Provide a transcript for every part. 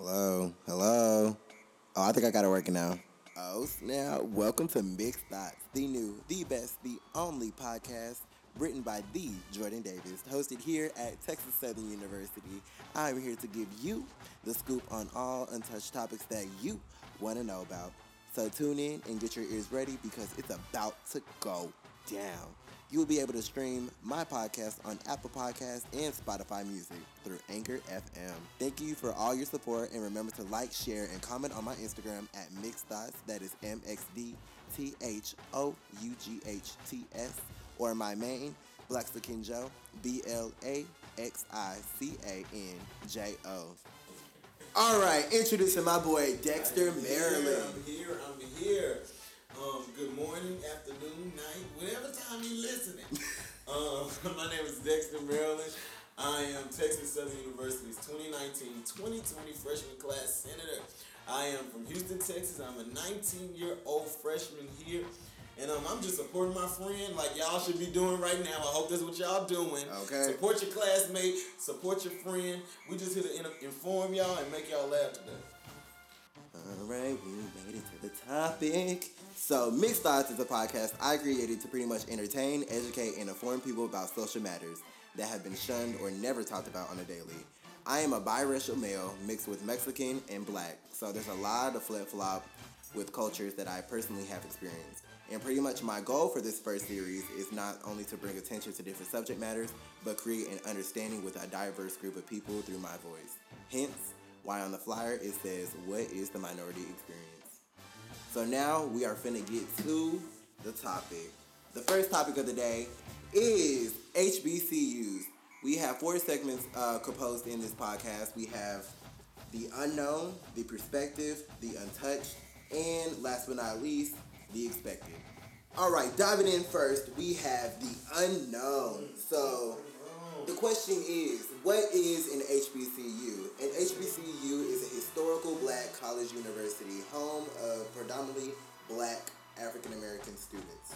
Hello, hello. Oh, I think I got it working now. Oh, snap. Welcome to Mixed Thoughts, the new, the best, the only podcast written by the Jordan Davis, hosted here at Texas Southern University. I'm here to give you the scoop on all untouched topics that you want to know about. So tune in and get your ears ready because it's about to go down. You will be able to stream my podcast on Apple Podcasts and Spotify Music through Anchor FM. Thank you for all your support and remember to like, share, and comment on my Instagram at Mixed Thoughts. That is M X D T H O U G H T S. Or my main, Blaxican Joe, B L A X I C A N J O. All right, introducing my boy Dexter Maryland. I'm here. I'm here. Um, good morning, afternoon, night, whatever time you're listening. um, my name is Dexter Maryland. I am Texas Southern University's 2019-2020 freshman class senator. I am from Houston, Texas. I'm a 19-year-old freshman here. And um, I'm just supporting my friend like y'all should be doing right now. I hope that's what y'all doing. Okay. Support your classmate, support your friend. We just here to in- inform y'all and make y'all laugh today. All right, we made it to the topic. So, Mixed Thoughts is a podcast I created to pretty much entertain, educate, and inform people about social matters that have been shunned or never talked about on a daily. I am a biracial male mixed with Mexican and black, so there's a lot of flip flop with cultures that I personally have experienced. And pretty much my goal for this first series is not only to bring attention to different subject matters, but create an understanding with a diverse group of people through my voice. Hence, why on the flyer it says, What is the minority experience? So now we are finna get to the topic. The first topic of the day is HBCUs. We have four segments uh, composed in this podcast. We have the unknown, the perspective, the untouched, and last but not least, the expected. All right, diving in first, we have the unknown. So the question is, what is an HBCU? An HBCU is a historical black college university, home of predominantly black African American students.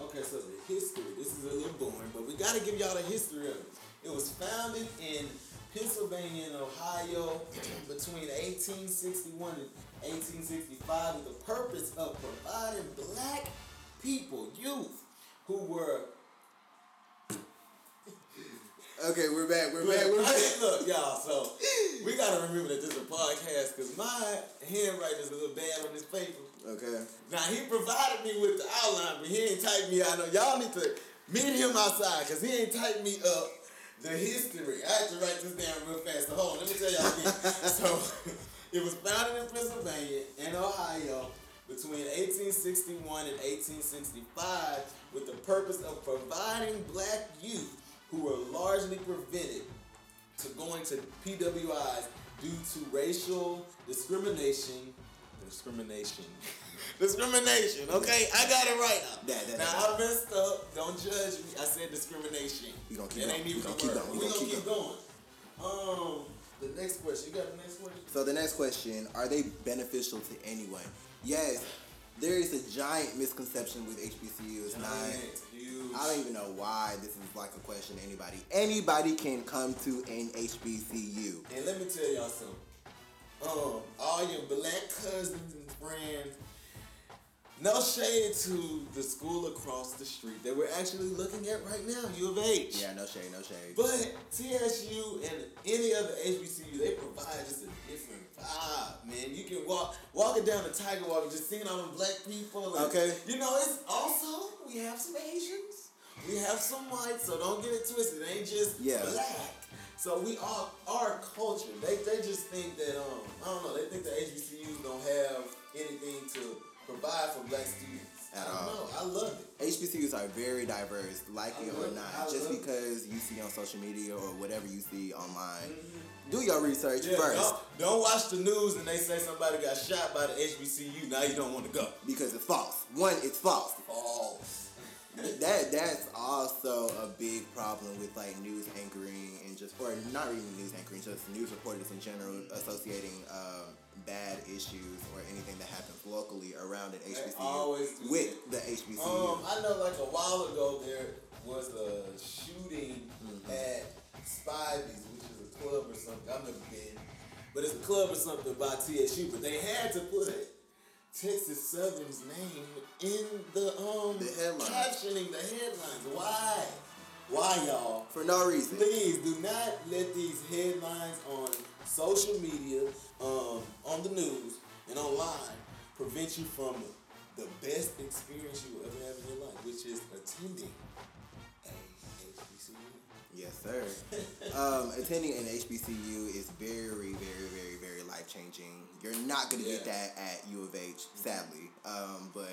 Okay, so the history. This is a little boring, but we gotta give y'all the history of it. It was founded in Pennsylvania and Ohio between 1861 and 1865 with the purpose of providing black people, youth, who were Okay, we're back. We're back. We're back. Look, y'all, so we gotta remember that this is a podcast because my handwriting is a little bad on this paper. Okay. Now he provided me with the outline, but he ain't typed me out. Know y'all need to meet him outside because he ain't typed me up the history. I had to write this down real fast. So hold on, let me tell y'all again. so it was founded in Pennsylvania and Ohio between 1861 and 1865 with the purpose of providing black youth who were largely prevented to going to PWIs due to racial discrimination. Discrimination. discrimination. Okay, I got it right now. Now I messed up. Don't judge me. I said discrimination. We gonna keep That going. ain't We gonna keep going. We gonna keep keep going. Um, the next question. You got the next question? So the next question: Are they beneficial to anyone? Yes. There is a giant misconception with HBCUs. and I- I don't even know why this is like a question anybody. Anybody can come to an HBCU. And let me tell y'all something. Um, all your black cousins and friends, no shade to the school across the street that we're actually looking at right now, U of H. Yeah, no shade, no shade. But TSU and any other HBCU, they provide just a different vibe, man. You can walk walking down the Tiger Walk and just seeing all them black people. and- Okay. You know, it's also we have some Asians, we have some whites, so don't get it twisted. It ain't just Yeah. black. So we all our culture. They they just think that um I don't know. They think the HBCUs don't have anything to provide for black students. At I don't all. know. I love it. HBCUs are very diverse, like it or love it. not. Just love it. because you see on social media or whatever you see online, do your research Mm-hmm. Yeah, first Don't, don't watch the news and they say somebody got shot by the HBCU. Now you don't want to go. because it's false. One, it's false. False. that that's also a big problem with like news anchoring and just or not even news anchoring, just news reporters in general associating um, bad issues or anything that happens locally around an HBCU with the HBCU. Um, I know like a while ago there was a shooting Mm-hmm. at Spivey's, which is a club or something. I've never been. but it's a club or something by TSU. But they had to put Texas Southern's name in the um The headlines. captioning the headlines. Why? Why y'all? For no reason. Please do not let these headlines on social media, um, on the news, and online prevent you from the best experience you will ever have in your life, which is attending a HBCU. Yes, sir. um, attending an HBCU is very, very, very, very life changing. You're not gonna get that at U of H, sadly. Um, but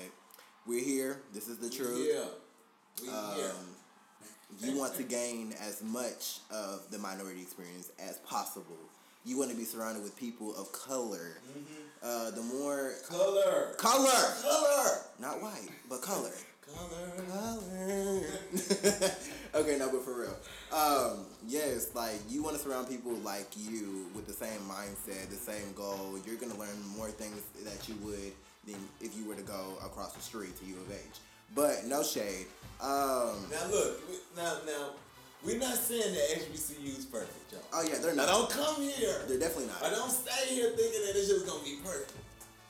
we're here. This is the truth. Yeah. We here. Um, you want to gain as much of the minority experience as possible. You want to be surrounded with people of color. Uh, the more Color. color, Color. not white, but color. Color. Color. okay, no, but for real. Um, yes, like you want to surround people like you with the same mindset, the same goal. You're gonna learn more things that you would than if you were to go across the street to U of H. But no shade. Um, Now look, now now we're not saying that HBCU is perfect, y'all. oh yeah, they're not. don't come here. They're definitely I not. don't stay here thinking that it's just gonna be perfect.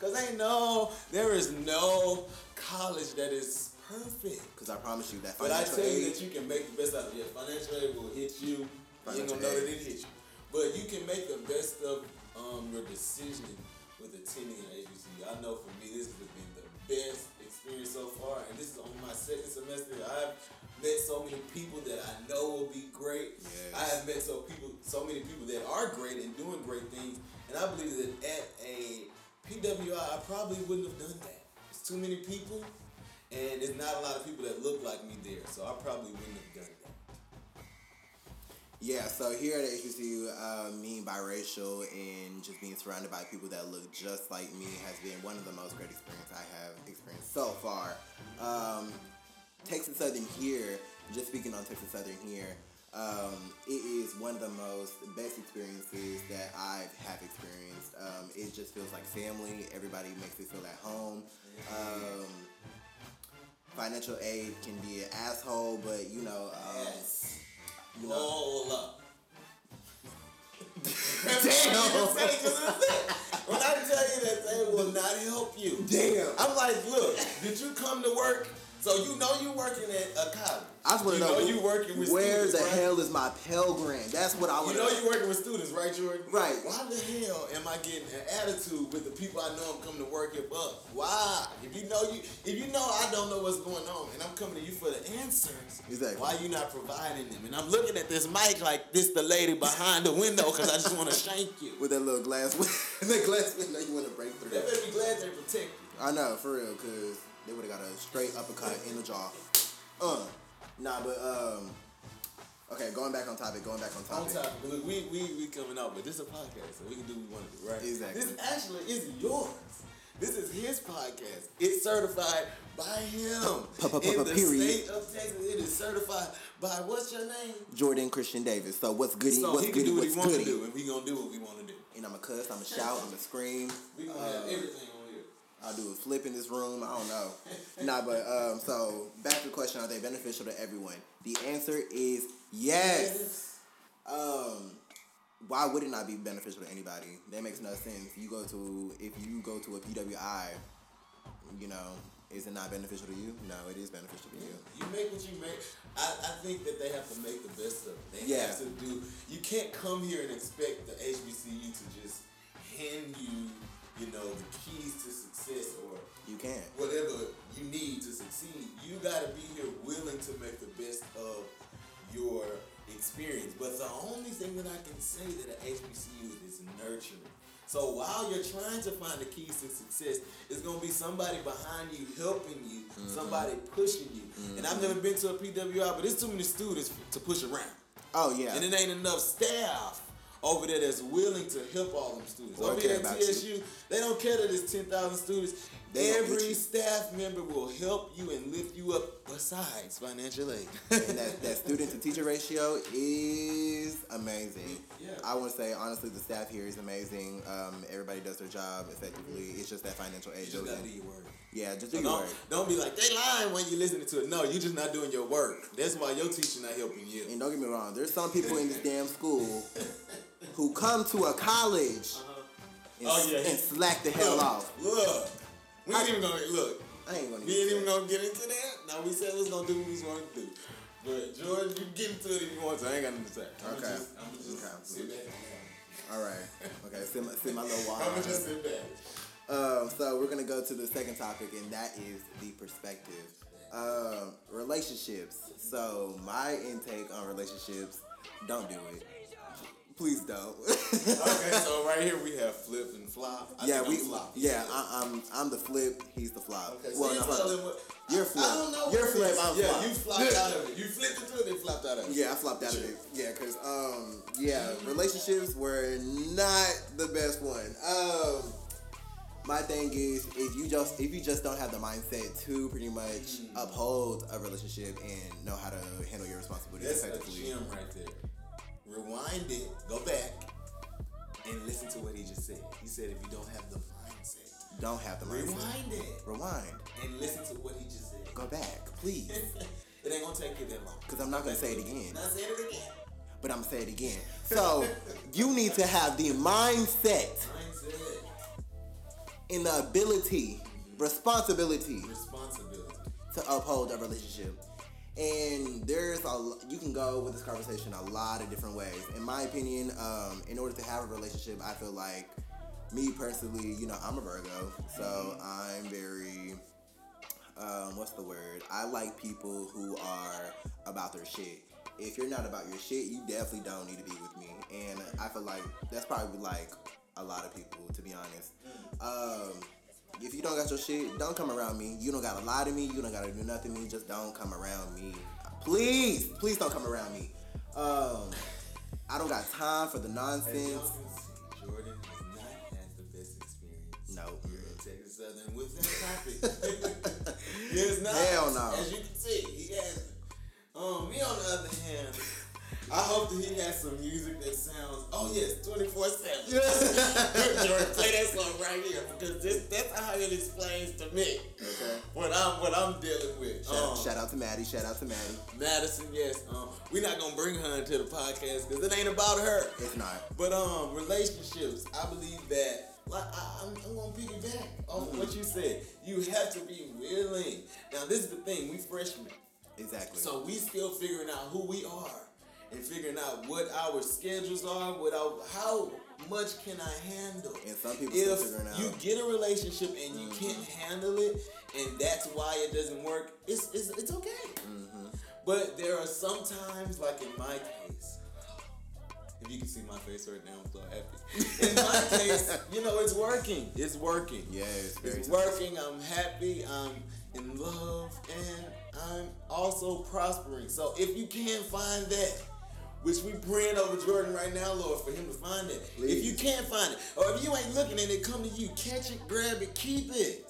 Cause ain't know there is no college that is perfect. Because I promise you that But I tell you that you can make the best out of it. Yeah, financial aid will hit you. You ain't gonna know that it hit you. But you can make the best of um, your decision with attending an HBCU. I know for me, this has been the best experience so far, and this is only my second semester. I've met so many people that I know will be great. Yes. I have met so people, so many people that are great and doing great things, and I believe that at a PWI, I probably wouldn't have done that. It's too many people, and there's not a lot of people that look like me there, so I probably wouldn't have done that. Yeah, so here at HBCU, uh, being biracial and just being surrounded by people that look just like me has been one of the most great experiences I have experienced so far. Um, Texas Southern here, just speaking on Texas Southern here, um, it is one of the most best experiences that I have experienced. Um, it just feels like family. Everybody makes it feel at home. Um, financial aid can be an asshole, but you know, um, Yes. you know. Hold up. Damn. when I tell you that they will not help you, Damn. I'm like, look, did you come to work? So you know you working at a college. I just want you to know, know you working with where students, the right? hell is my Pell Grant? That's what I You want know to you working with students, right, Jordan? Right. Why the hell am I getting an attitude with the people I know I'm coming to work here for? Why? If you know you, if you know I don't know what's going on, and I'm coming to you for the answers, Exactly. why you not providing them? And I'm looking at this mic like this, the lady behind the window, because I just want to shank you. with that little glass, that glass window you want to break They through. better be glad they protect you. I know, for real, because they would have got a straight uppercut in the jaw. Uh, nah, but, um, okay, going back on topic, going back on topic. On topic. top, look, we we we coming out, but this is a podcast, so we can do what we want to do, right? Exactly. This actually is yours. This is his podcast. It's certified by him. In the Period. state of Texas, it is certified by what's your name? Jordan Christian Davis. So what's goody? So what's he can goody? do what What's he to do, and we gonna do what we want to do. And I'm a cuss, I'm a shout, I'm a scream. We gonna Uh, have everything. I'll do a flip in this room. I don't know. nah, but um, so back to the question: Are they beneficial to everyone? The answer is yes. Um, why would it not be beneficial to anybody? That makes no sense. You go to if you go to a PWI, you know, is it not beneficial to you? No, it is beneficial to you. You make what you make. I, I think that they have to make the best of it. They Yeah. have to do. You can't come here and expect the HBCU to just hand you, you know, the keys to success or You can. whatever you need to succeed. You got to be here willing to make the best of your experience. But the only thing that I can say that an HBCU is nurturing. So while you're trying to find the keys to success, it's gonna be somebody behind you helping you, mm-hmm. somebody pushing you. And I've never mm-hmm. been to a PWI, but it's too many students to push around. Oh yeah. And it ain't enough staff over there that's willing to help all them students. Over here at TSU, they don't care that it's 10,000 students. They gonna Every staff member will help you and lift you up besides financial aid. and that, that student to teacher ratio is amazing. Yeah. I want to say honestly, the staff here is amazing. Um, everybody does their job effectively. It's just that financial aid You just gotta do your work. Yeah, just do So your don't, work. don't be like, they lying when you listening to it. No, you're just not doing your work. That's why your teacher not helping you. And don't get me wrong, there's some people in this damn school who come to a college and, Oh, yeah. and slack the hell look, off. Look, we ain't even gonna look. I ain't gonna We ain't even gonna get into that. Now we said we was gonna do what we was gonna do. But George, you get into it if you want to. I ain't got nothing to say. I'm Okay. Just, I'm just Okay. sit back. All right. Okay. Sit my, sit my little I'm gonna just sit back. Um, so we're gonna go to the second topic, and that is the perspective. Um, relationships. So my intake on relationships: don't do it. Please don't. Okay, so right here we have flip and flop. I yeah, we. I'm flop. Yeah, I, I'm. I'm the flip. He's the flop. Okay, so well, you no, tell him what, you're I- flip. I don't know. You're flip. I'm yeah, flop. you flopped out of it. You flipped into it, then flopped out of it. Yeah, I flopped out of it. Yeah, cause um, yeah, relationships were not the best one. Um, my thing is, if you just if you just don't have the mindset to pretty much Mm. uphold a relationship and know how to handle your responsibilities That's a effectively, gem right there. Rewind it, go back, and listen to what he just said. He said if you don't have the mindset, don't have the mindset. rewind it Rewind. and listen to what he just said. Go back, please, it ain't gonna take you that long. because I'm not gonna say it again. Not saying it again. But I'm gonna say it again. So you need to have the mindset Mindset, and the ability, responsibility responsibility. to uphold a relationship. And there's a you can go with this conversation a lot of different ways. In my opinion, um, in order to have a relationship, I feel like me personally, you know, I'm a Virgo, so I'm very um, what's the word? I like people who are about their shit. If you're not about your shit, you definitely don't need to be with me. And I feel like that's probably like a lot of people, to be honest. Um, if you don't got your shit, don't come around me. You don't gotta lie to me. You don't gotta do nothing to me. Just don't come around me. Please, please don't come around me. Um, I don't got time for the nonsense. Jordan has not had the best experience. No. Here in Texas Southern with that topic. he has not. Hell no. As you can see, he has. Um, me on the other hand, I hope that he has some music that sounds. Oh yes, twenty four seven. Jordan, play that song right here because this that's how it explains to me Okay. what I'm what I'm dealing with. Shout, Um, shout out to Maddie. Shout out to Maddie. Madison, yes. Um, we're not gonna bring her into the podcast because it ain't about her. It's not. But um, relationships, I believe that. Like I, I'm, I'm gonna piggyback off of what you said. You have to be willing. Now, this is the thing. We freshmen, Exactly. so we still figuring out who we are and figuring out what our schedules are. What our, how much can I handle? And some people still if figuring out. you get a relationship and you can't handle it, and that's why it doesn't work, it's it's, it's okay. Mm-hmm. But there are some times, like in my case, if you can see my face right now, I'm so happy. In my case, you know, it's working. It's working. Yeah, it's very It's working. I'm happy. I'm in love, and I'm also prospering. So if you can't find that, which we praying over Jordan right now, Lord, for him to find it. If you can't find it, or if you ain't looking and it come to you, catch it, grab it, keep it.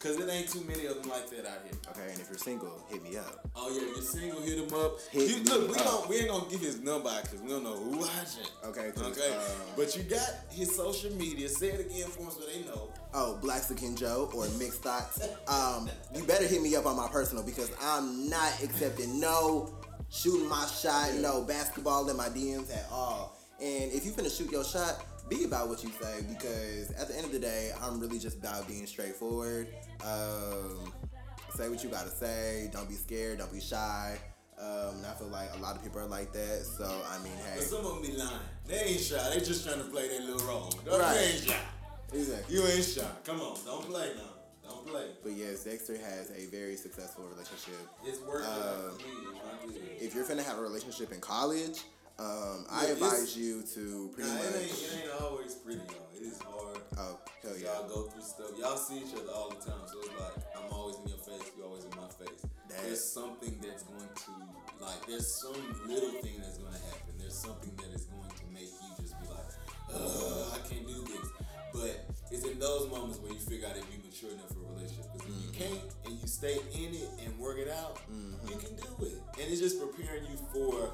Cause it ain't too many of them like that out here. Okay, and if you're single, hit me up. Oh yeah, if you're single, hit him up. Hit You- look, we up. don't we ain't gonna give his number because we don't know who watching. Okay, Okay. um, but you got his social media. Say it again for us so they know. Oh, Blaxican Joe or Mixed Thoughts. Um, you better hit me up on my personal because I'm not accepting no shooting my shot, no basketball in my DMs at all. And if you finna shoot your shot, be about what you say because at the end of the day, I'm really just about being straightforward. Um, say what you gotta say. Don't be scared. Don't be shy. Um, and I feel like a lot of people are like that. So I mean, hey, But some of them be lying. They ain't shy. They just trying to play their little role. Right. You ain't shy. exactly. You ain't shy. Come on, don't play now. Don't play. But yes, Dexter has a very successful relationship. It's working out for me. It's not good. if you're finna have a relationship in college, um, I Yeah, it's- advise you to pretty Nah, much. it ain't, it ain't always pretty, y'all. It is hard. Oh hell yeah! Y'all go through stuff. Y'all see each other all the time, so it's like I'm always in your face, you always in my face. That- There's something that's going to like. There's some little thing that's going to happen. There's something that is going to make you just be like, Ugh, I can't do this. But it's in those moments where you figure out if you're mature enough for a relationship. Because if you mm-hmm. can't and you stay in it and work it out, mm-hmm. you can do it. And it's just preparing you for.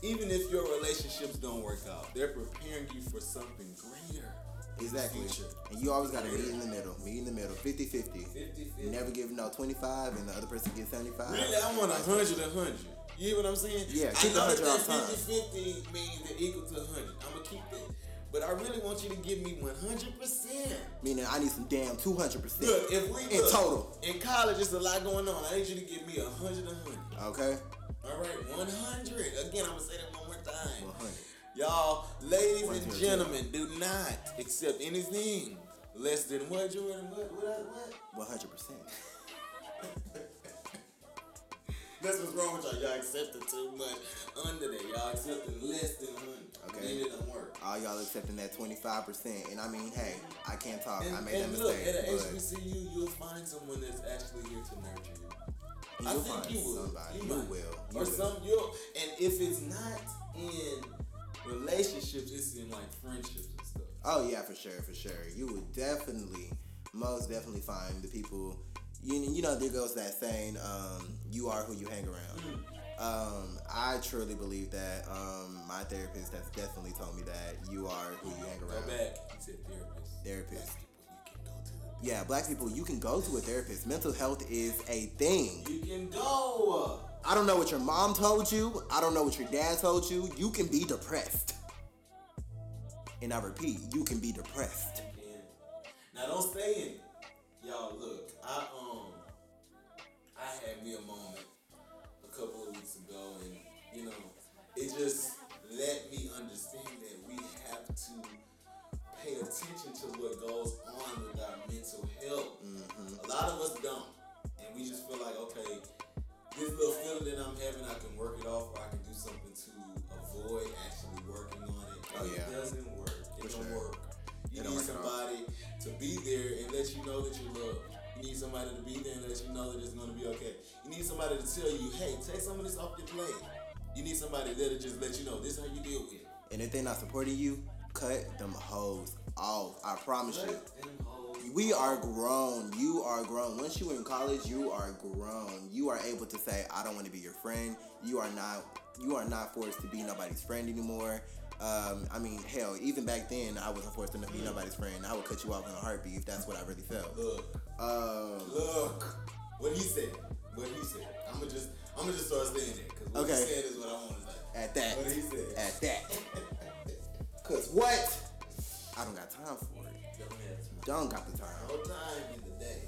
Even if your relationships don't work out, they're preparing you for something greater. Exactly. Future. And you always gotta meet in the middle. Meet in the middle. 50-50. 50 never give no 25 and the other person gets 75. Really, I want a hundred, a hundred. You hear what I'm saying? Yeah, I keep know the that 100 that off time. 50 means they're equal to 100. I'm going to keep that. But I really want you to give me 100%. Meaning I need some damn two hundred percent. Look, if we In look, total. in college, it's a lot going on. I need you to give me 100 100. Okay. All right, 100. Again, I'm going to say that one more time. One hundred. Y'all, ladies and gentlemen, do not accept anything less than what, Jordan? What? What? what? One hundred percent. That's what's wrong with y'all. Y'all accepting too much under that. Y'all accepting less than 100. Okay. It don't work. All y'all accepting that twenty five percent, and I mean, hey, I can't talk. And, I made that and look, mistake, at a but HBCU, you'll find someone that's actually here to nurture you. I think find you will. somebody. You, You, will. You or will. some you'll and if it's not in relationships, it's in like friendships and stuff. Oh yeah, for sure, for sure. You would definitely, most definitely find the people. You you know there goes that saying, um, "You are who you hang around." Mm. Um, I truly believe that. Um, my therapist has definitely told me that you are who you hang around. Go back. He said therapist. Therapist. People, you can go to the Yeah, black people, you can go to a therapist. Mental health is a thing. You can go. I don't know what your mom told you. I don't know what your dad told you. You can be depressed. And I repeat, you can be depressed. Now don't stay in it. Y'all look, I um I had me a moment it just let me understand that we have to pay attention to what goes on with our mental health. Mm-hmm. A lot of us don't. And we just feel like, okay, this little feeling that I'm having, I can work it off or I can do something to avoid actually working on it. Oh, yeah. It doesn't work. It For don't sure. work. You It need work at all. somebody to be there and let you know that you're loved. You need somebody to be there and let you know that it's gonna be okay. You need somebody to tell you, hey, take some of this off your plate. You need somebody there to just let you know this is how you deal with it. And if they're not supporting you, cut them hoes off. I promise you. Them hold We are grown. You are grown. Once you were in college, you are grown. You are able to say, I don't want to be your friend. You are not you are not forced to be nobody's friend anymore. Um, I mean, hell, even back then, I wasn't forced to be nobody's friend. I would cut you off in a heartbeat if that's what I really felt. Look, Um, look. What he said. What he said. I'm gonna just I'm gonna just start saying that because what Okay. he said is what I want to say. at that, What he said. at that. Cause what? I don't got time for it. Don't have time. Don't got the time. No time in the day.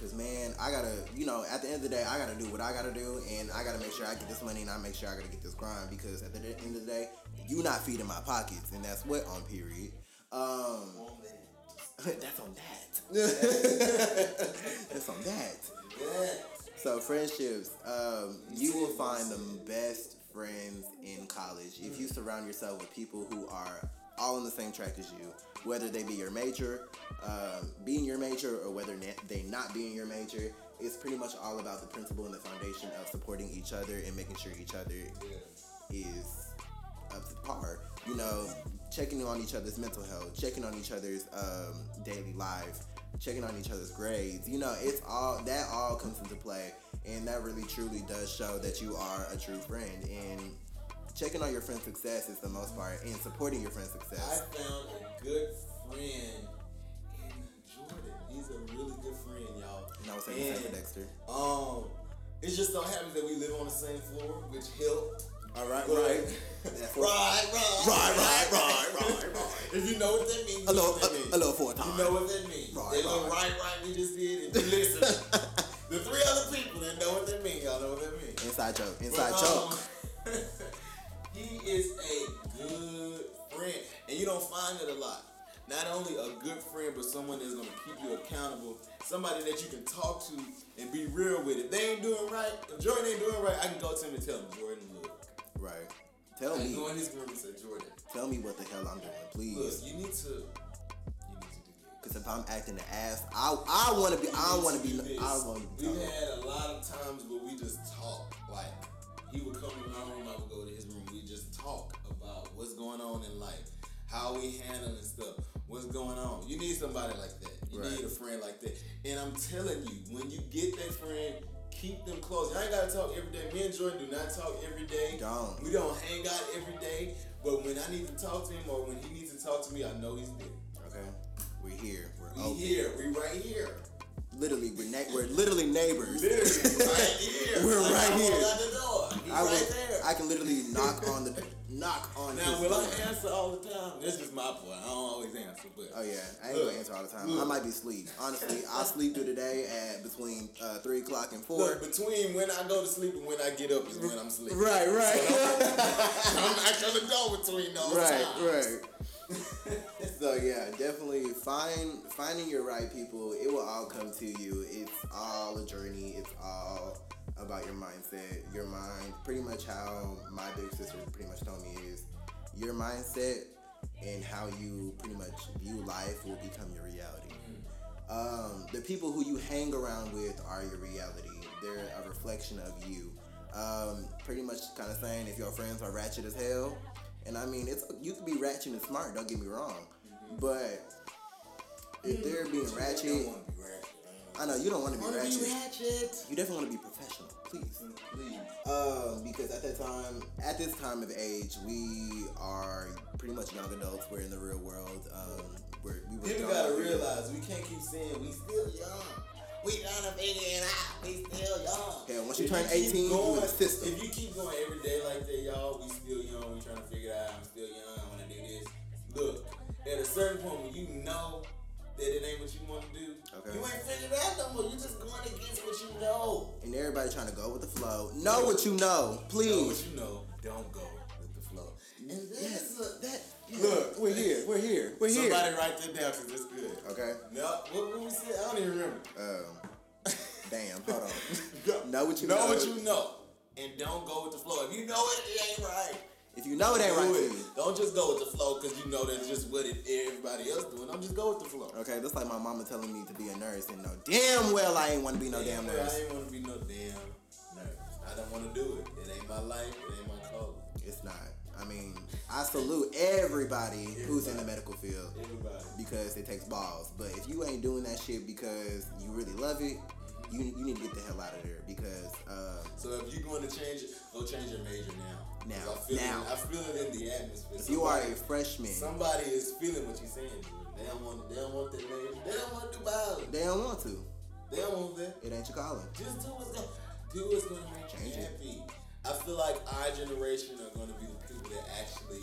Cause man, I gotta, you know, at the end of the day, I gotta do what I gotta do, and I gotta make sure I get this money, and I make sure I gotta get this grind. Because at the end of the day, you not feeding my pockets, and that's what on period. Um, that's on that. that's on that. So friendships, um, you will find the best friends in college if you surround yourself with people who are all on the same track as you, whether they be your major, um, being your major, or whether na- they not being your major. It's pretty much all about the principle and the foundation of supporting each other and making sure each other is up to par. You know, checking on each other's mental health, checking on each other's um, daily life, checking on each other's grades. You know, it's all that all comes into play, and that really truly does show that you are a true friend. And checking on your friend's success is the most part, and supporting your friend's success. I found a good friend in Jordan. He's a really good friend, y'all. And I was saying the same for And, Dexter. Um, it just so happens that we live on the same floor, which helped. All right, right. right, right, Right, right, right, right. If you know what that means, A little, a, means. a little four You know what that means. Right, that little right. right, we just did. You listen, the three other people that know what that means, y'all know what that means. Inside joke. Inside But, joke. um, he is a good friend, and you don't find it a lot. Not only a good friend, but someone that's gonna keep you accountable. Somebody that you can talk to and be real with. If they ain't doing right, if Jordan ain't doing right, I can go to him and tell him, Jordan. Right. Tell I me. go in his room and say, Jordan, Tell me what the hell I'm doing, please. look, you need to, you need to do this. Because if I'm acting the ass, I I want to be. I want to be. this. I want to be. We've had a lot of times where we just talk. Like he would come in my room, I would go to his room. We just talk about what's going on in life, how we handling stuff, what's going on. You need somebody like that. You Right. need a friend like that. And I'm telling you, when you get that friend, keep them close. I ain't gotta talk every day. Me and Jordan do not talk every day. Don't. We don't hang out every day. But when I need to talk to him or when he needs to talk to me, I know he's there. Okay. We're here. We're We open. here. We right here. Literally, we're we're literally neighbors. Literally, right here. We're Like, right I walk here. the door. He I right. I can literally knock on the knock on. now, his will I answer all the time? This is my point. I don't always answer, but Oh yeah, I ain't Look, gonna answer all the time. look. I might be asleep. Honestly, I sleep through the day at between uh, three o'clock and four. Look, between when I go to sleep and when I get up is when I'm sleeping. Right, right, I'm not gonna go between those right, times. right. so yeah, definitely find finding your right people. It will all come to you. It's all a journey. It's all about your mindset, your mind. Pretty much how my big sister pretty much told me is your mindset and how you pretty much view life will become your reality. Um, the people who you hang around with are your reality. They're a reflection of you. Um, pretty much kind of saying if your friends are ratchet as hell, and I mean it's you can be ratchet and smart. Don't get me wrong, but if they're being ratchet, want to be ratchet. I know you don't want to be I wanna ratchet. be ratchet. You definitely want to be professional, please. Please. Um, because at that time, at this time of age, we are pretty much young adults. We're in the real world. Um, we're, we were gotta realize we can't keep saying we still young. We to figure it out. We still young. Hell, once you If turn keep 18, you in the system. If you keep going every day like that, y'all, we still young. We trying to figure it out. I'm still young. I want to do this. Look, at a certain point when you know that it ain't what you want to do, Okay. you ain't figured out no more. You're just going against what you know. and everybody trying to go with the flow. Know what you know, please. Know what you know. Don't go with the flow. And this is a, that. Look, we're here. We're here. We're here. somebody write that down because it's good. Okay. No, what, what we said? I don't even remember. Um. Damn. Hold on. know what you know know. what you know, and don't go with the flow. If you know it, it ain't right. If you know it ain't right Do for it. you. Don't just go with the flow because you know that's just what it, everybody else doing. Don't just go with the flow. Okay, that's like my mama telling me to be a nurse and know damn well I ain't want to be no damn well, nurse. I ain't want to be no damn nurse. I don't want to do it. It ain't my life. It ain't my calling. It's not. I mean, I salute everybody who's in the medical field Everybody. because it takes balls. But if you ain't doing that shit because you really love it, you you need to get the hell out of there because uh, So if you going to change it, go change your major now. Now. I feel Now. It, I feel it in the atmosphere. if you are a freshman, Somebody is feeling what you're saying, dude. They don't want. They don't want that major. They don't want to do biology. they don't want to. They don't want that. It ain't your calling. Just do what's gonna do what's gonna make Change you it. happy. I feel like our generation are gonna be the people that actually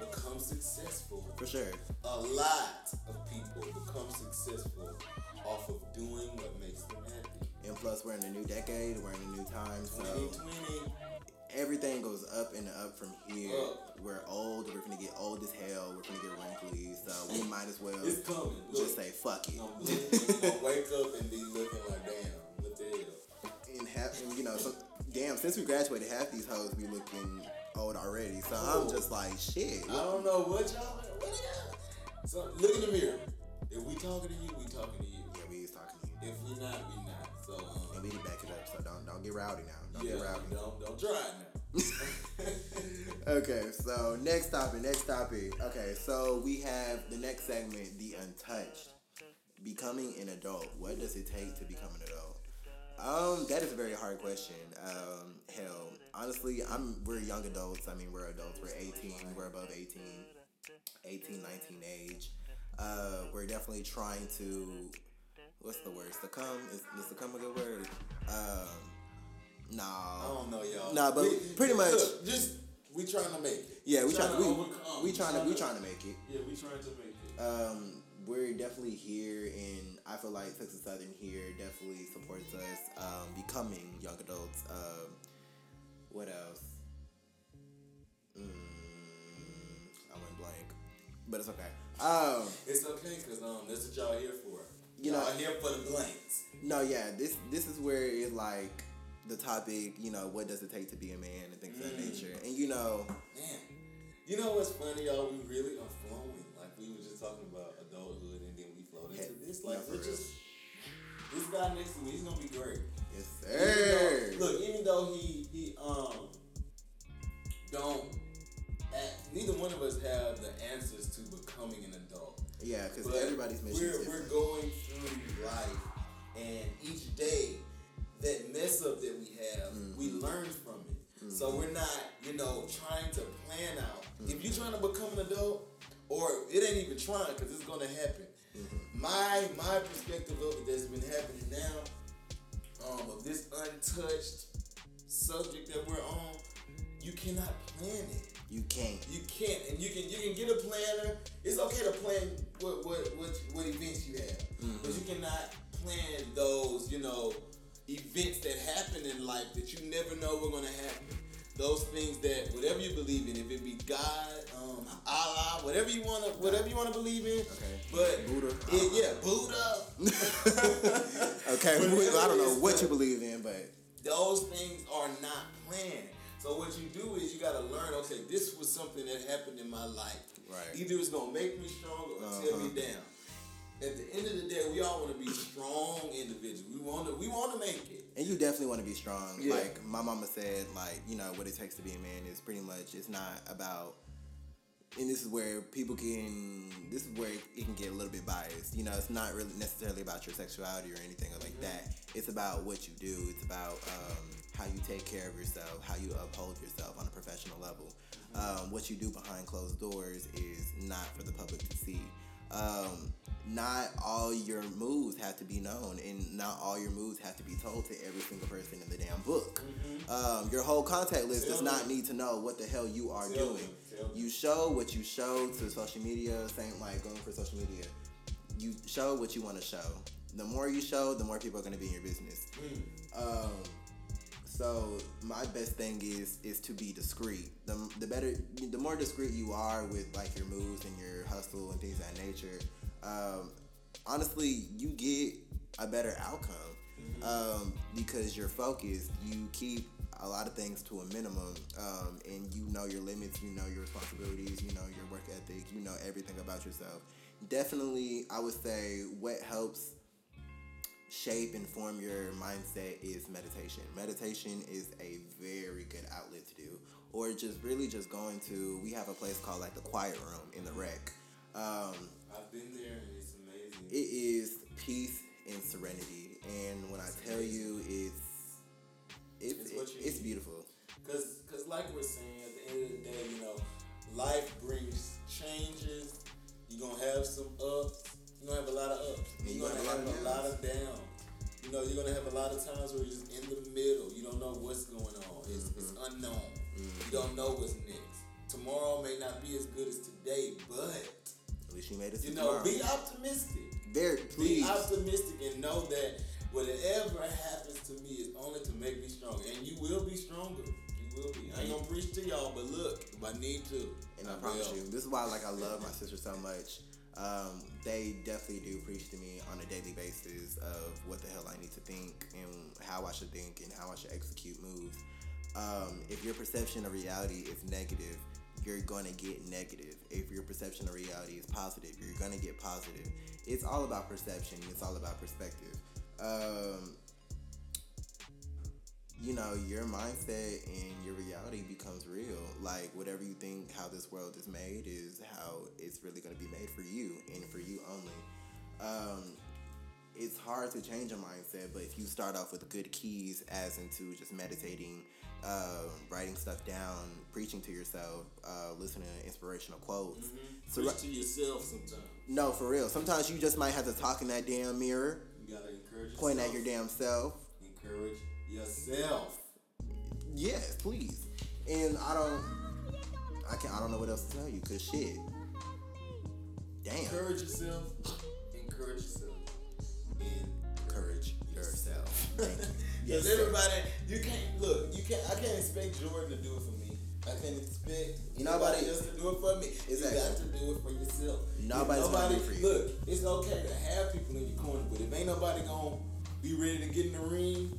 become successful. For sure. A lot of people become successful off of doing what makes them happy. And plus, we're in a new decade. We're in a new time. So 2020, everything goes up and up from here. Up. We're old. We're gonna get old as hell. We're gonna get wrinkly. So we might as well it's coming. Look, just say fuck it. I'm wake up and be looking like, damn, what the hell? and half, and, you know, so, damn. Since we graduated, half these hoes be looking old already. So Oh. I'm just like, shit. I don't know what y'all. What y'all? So look in the mirror. If we talking to you, we talking to you. Yeah, we is talking to you, If we not, we not. So um, and we need to back it up. So don't don't get rowdy now. Don't yeah, rowdy. don't don't try. Okay, so next topic, next topic. Okay, so we have the next segment, the untouched. Becoming an adult. What does it take to become an adult? Um, that is a very hard question. Um, hell, honestly, I'm we're young adults. I mean, we're adults. We're 18. We're above 18, 18, 19 age. Uh, we're definitely trying to. What's the word? Succumb? Is, is succumb a good word? Um, no. I don't know, y'all. Nah, but We- pretty much- look, just we trying to make it. Yeah, we trying to we, overcome. we trying to we trying to make it. Yeah, we trying to make it. Um, we're definitely here, and I feel like Texas Southern here definitely supports us um, becoming young adults. Um, what else? Mm, I went blank, but it's okay. Um, It's okay, cause um, that's what y'all here for. You y'all know- here for the blanks. no, yeah, this this is where it's like the topic. You know, what does it take to be a man and things of that Mm. nature. And you know, Man, you know what's funny, y'all? We really are flowing. Like we were just talking about adulthood, and then we flowed into Heck, this. Like we're real. just this guy next to me. He's gonna be great. yes Even sir. though- look, even though he he um don't, at, neither one of us have the answers to becoming an adult. Yeah, because everybody's mission we're, is we're going through life, and each day, that mess up that we have, we Mm-hmm. learn from it. So we're not, you know, trying to plan out. If Mm-hmm. you're trying to become an adult, or it ain't even trying, because it's gonna happen. Mm-hmm. My my perspective of it that's been happening now, um, of this untouched subject that we're on, you cannot plan it. You can't. You can't, and you can you can get a planner. It's okay to plan what what what, what events you have, but you cannot plan those you know events that happen in life that you never know were gonna happen. Those things that whatever you believe in, if it be God, um, Allah, whatever you wanna whatever you wanna believe in. Okay. But Buddha. it, yeah, Buddha. okay, Whatever we- I don't know what you believe in, but those things are not planned. So what you do is you gotta learn. Okay, this was something that happened in my life. Right. Either it's gonna make me stronger or tear me Uh-huh. down. At the end of the day, we all want to be strong individuals. We want to. We want to make it. and you definitely want to be strong. Yeah. Like my mama said, like you know what it takes to be a man is pretty much. It's not about. And this is where people can. This is where it can get a little bit biased. You know, it's not really necessarily about your sexuality or anything like that. It's about what you do. It's about um, how you take care of yourself, how you uphold yourself on a professional level. Um, what you do behind closed doors is not for the public to see. Um, not all your moves have to be known, and not all your moves have to be told to every single person in the damn book. Um, your whole contact list does Tell not need to know what the hell you are Tell doing. tell. You show what you show to social media. Same like going for social media. You show what you want to show. The more you show, the more people are going to be in your business. Um, so my best thing is is to be discreet. The, the better, the more discreet you are with like your moves and your hustle and things of that nature. Um, honestly, you get a better outcome um, because you're focused. You keep a lot of things to a minimum, um, and you know your limits. You know your responsibilities. You know your work ethic. You know everything about yourself. Definitely, I would say what helps shape and form your mindset is meditation. Meditation is a very good outlet to do. Or just really just going to, we have a place called like the quiet room in the rec. Um, I've been there, and it's amazing. it is peace and serenity. And when I tell you it's, it's, you it's beautiful. Cause, cause like we're saying, at the end of the day, you know, life brings changes. You're gonna have some ups. You're gonna have a lot of ups. And You're gonna have a lot of downs. You know, you're gonna have a lot of times where you're just in the middle. You don't know what's going on. It's, it's Mm-hmm. unknown. You don't know what's next. Tomorrow may not be as good as today, but At least you made it you know, tomorrow. be optimistic. Very, Be optimistic and know that whatever happens to me is only to make me stronger. And you will be stronger. You will be. I ain't gonna preach to y'all, but look, if I need to. And I promise will. you, this is why like I love my sister so much. Um, they definitely do preach to me on a daily basis of what the hell I need to think and how I should think and how I should execute moves. Um, if your perception of reality is negative, you're gonna get negative. If your perception of reality is positive, you're gonna get positive. It's all about perception. It's all about perspective. Um, you know, your mindset and your reality becomes real. Like whatever you think how this world is made is how it's really going to be made for you and for you only. Um, it's hard to change a mindset, but if you start off with good keys, as into just meditating, uh, writing stuff down, preaching to yourself, uh, listening to inspirational quotes. So, Preach to yourself sometimes. no, for real. Sometimes you just might have to talk in that damn mirror, You gotta encourage yourself. point at your damn self, Encourage yourself. Yes, please. And I don't, I can not I don't know what else to tell you. Cause shit, damn. Encourage yourself. Encourage yourself. Encourage yourself. Thank you. Yes, Because everybody, you can't look. You can't. I can't expect Jordan to do it for me. I can't expect Nobody- nobody else to do it for me. Exactly. You got to do it for yourself. Nobody's gonna do it for you. Look, it's okay to have people in your corner, but if ain't nobody gonna be ready to get in the ring.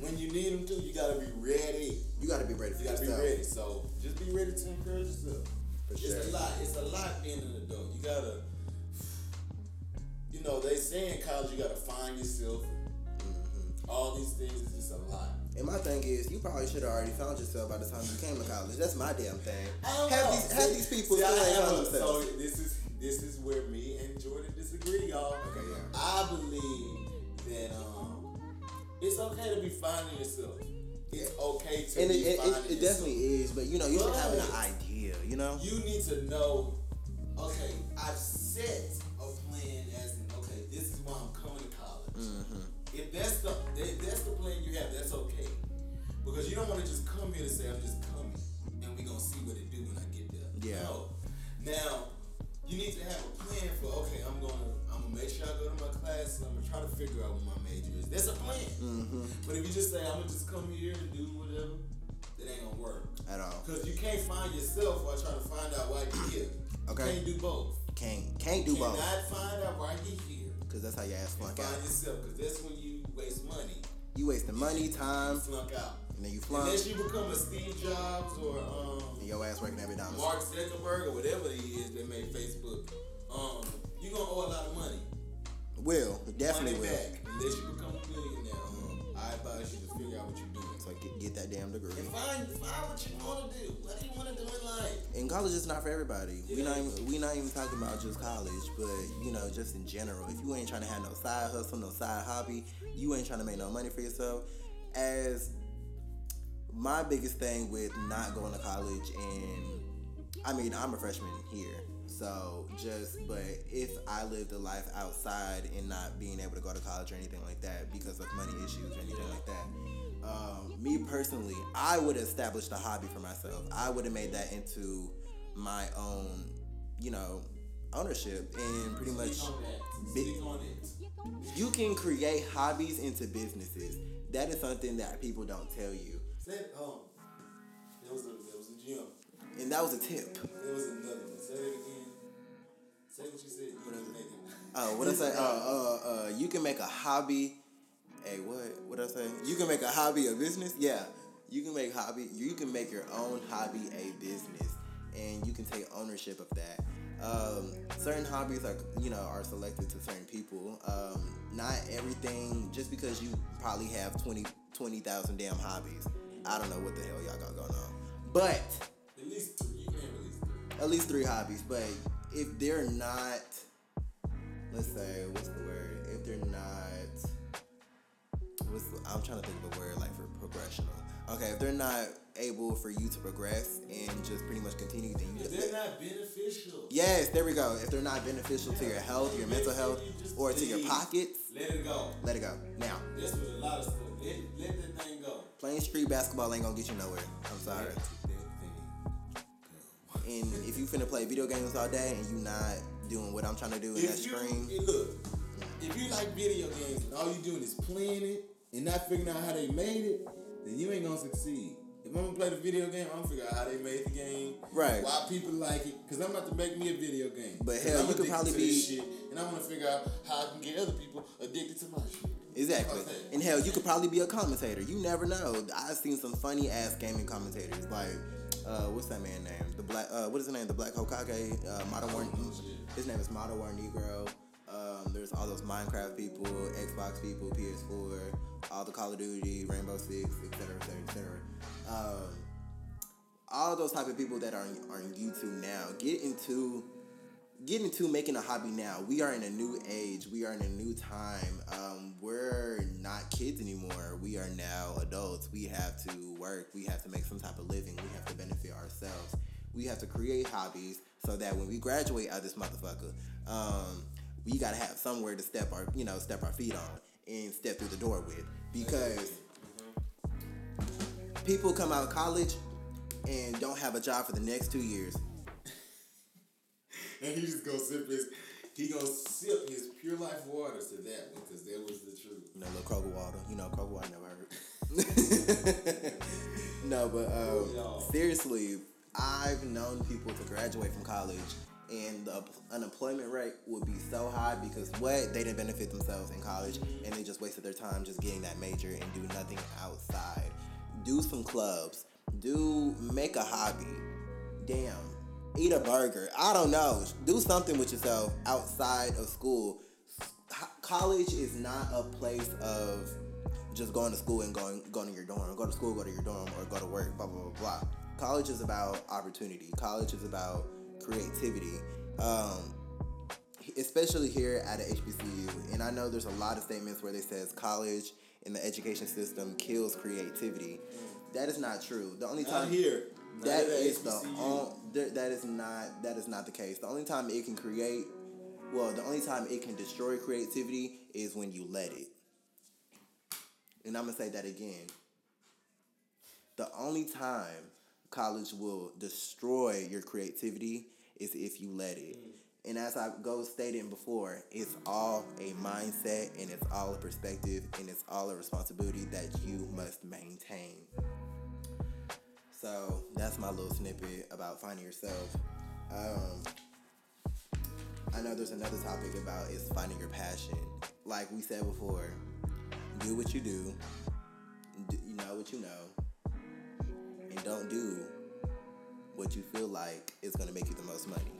When you need them to, you gotta be ready. You gotta be ready for You gotta yourself. be ready. So just be ready to encourage yourself. For it's sure. a lot. It's a lot being an adult. You gotta, you know, they say in college you gotta find yourself. Mm-hmm. All these things is just a lot. And my thing is, you probably should have already found yourself by the time you came to college. That's my damn thing. I don't Have know. these, have these people see, still I ain't have found themselves. So this is this is where me and Jordan disagree, y'all. Okay, yeah. I believe it's okay to be finding yourself. It's okay to and be it, finding it, it, it definitely is, but you know, you but should have an idea. You know, you need to know. Okay, I've set a plan as in okay, this is why I'm coming to college. Mm-hmm. If that's the if that's the plan you have, that's okay, because you don't want to just come here to say I'm just coming and we're gonna see what it do when I get there. Yeah. No. Now you need to have a plan for okay, I'm gonna gonna make sure I go to my classes. I'm gonna try to figure out what my major is. That's a plan. Mm-hmm. But if you just say I'm gonna just come here and do whatever, that ain't gonna work. At all. Cause you can't find yourself while trying to find out why you're here. Okay. You can't do both. Can't can't do both. Cannot find out why you're here. Cause that's how your ass flunk Find out. yourself, cause that's when you waste money. You waste the money, time, Flunk out. and then you flunk, out. Unless you become a Steve Jobs or um, and your ass working at McDonald's. Mark Zuckerberg or whatever he is that made Facebook, um, you're gonna owe a lot of money. Will definitely money will. back. Unless you become a millionaire. Um, I advise you to figure out what you're doing. So get, get that damn degree. And find find what you wanna do. What do you wanna do in life? And college is not for everybody. We Yeah. not even, we not even talking about just college, but you know, just in general. If you ain't trying to have no side hustle, no side hobby, you ain't trying to make no money for yourself. As my biggest thing with not going to college, and I mean, I'm a freshman here, so just but if I lived a life outside and not being able to go to college or anything like that because of money issues or anything like that. Um, me personally, I would have established a hobby for myself. I would have made that into my own, you know, ownership and pretty much Speak on that. Big- Speak on it. you can create hobbies into businesses. That is something that people don't tell you. It, um, there was a there was a gym. And that was a tip. There was another Say what you said. You can make it. Oh, what I say? Uh, uh, uh, you can make a hobby. Hey, what? What I say? You can make a hobby a business. Yeah, you can make hobby. You can make your own hobby a business, and you can take ownership of that. Um, certain hobbies are, you know, are selected to certain people. Um, not everything. Just because you probably have 20 20,000 damn hobbies. I don't know what the hell y'all got going on, but At least three. You can have at least three. at least three hobbies. But if they're not, let's say, what's the word? If they're not, what's the, I'm trying to think of a word like for progressional. Okay, if they're not able for you to progress and just pretty much continue, then you If just they're not beneficial, yes, there we go. If they're not beneficial to your health, your mental health, or to your pockets, let it go. let it go. Now, This was a lot of stuff. Let, let that thing go. playing street basketball ain't gonna get you nowhere. I'm sorry. And if you finna play video games all day and you not doing what I'm trying to do in that If you, stream, eh, look, if you like video games and all you doing is playing it and not figuring out how they made it, then you ain't gonna succeed. If I'm gonna play the video game, I'm gonna figure out how they made the game, Right. Why people like it, because I'm about to make me a video game. But hell, I'm you could probably be- shit, and I want to figure out how I can get other people addicted to my shit. Exactly. And hell, you could probably be a commentator. You never know. I've seen some funny ass gaming commentators. Like, uh, what's that man name? The black, uh, what is his name? The Black Hokage, uh, Modern War. His name is Modern War Negro. Um, there's all those Minecraft people, Xbox people, PS4, all the Call of Duty, Rainbow Six, etc., etc., etc. All those type of people that are on, are on YouTube now get into get into making a hobby now. We are in a new age. We are in a new time. Um, we're not kids anymore. We are now adults. We have to work. We have to make some type of living. We have to benefit ourselves. We have to create hobbies so that when we graduate out of this motherfucker, um, we gotta have somewhere to step our you know step our feet on and step through the door with because people come out of college and don't have a job for the next two years. And he just gonna sip his, he gonna sip his pure life water to that one, because that was the truth. You know, little Kroger water. You know, Kroger water never hurt. no, but um, Y'all. seriously, I've known people to graduate from college and the unemployment rate would be so high because what they didn't benefit themselves in college and they just wasted their time just getting that major and do nothing outside. Do some clubs. Do make a hobby. Damn. Eat a burger. I don't know. Do something with yourself outside of school college is not a place of just going to school and going going to your dorm. Go to school, go to your dorm, or go to work. Blah blah blah blah. College is about opportunity. College is about creativity. Um, especially here at a HBCU, and I know there's a lot of statements where they says college and the education system kills creativity. That is not true. The only Not time here. That at the on, th- that is not that is not the case. The only time it can create, well, the only time it can destroy creativity is when you let it. And I'm gonna say that again. The only time college will destroy your creativity is if you let it. And as I go stated before, it's all a mindset and it's all a perspective and it's all a responsibility that you must maintain. So that's my little snippet about finding yourself. Um, I know there's another topic about is finding your passion. Like we said before, do what you do, do you know what you know, and don't do what you feel like is going to make you the most money.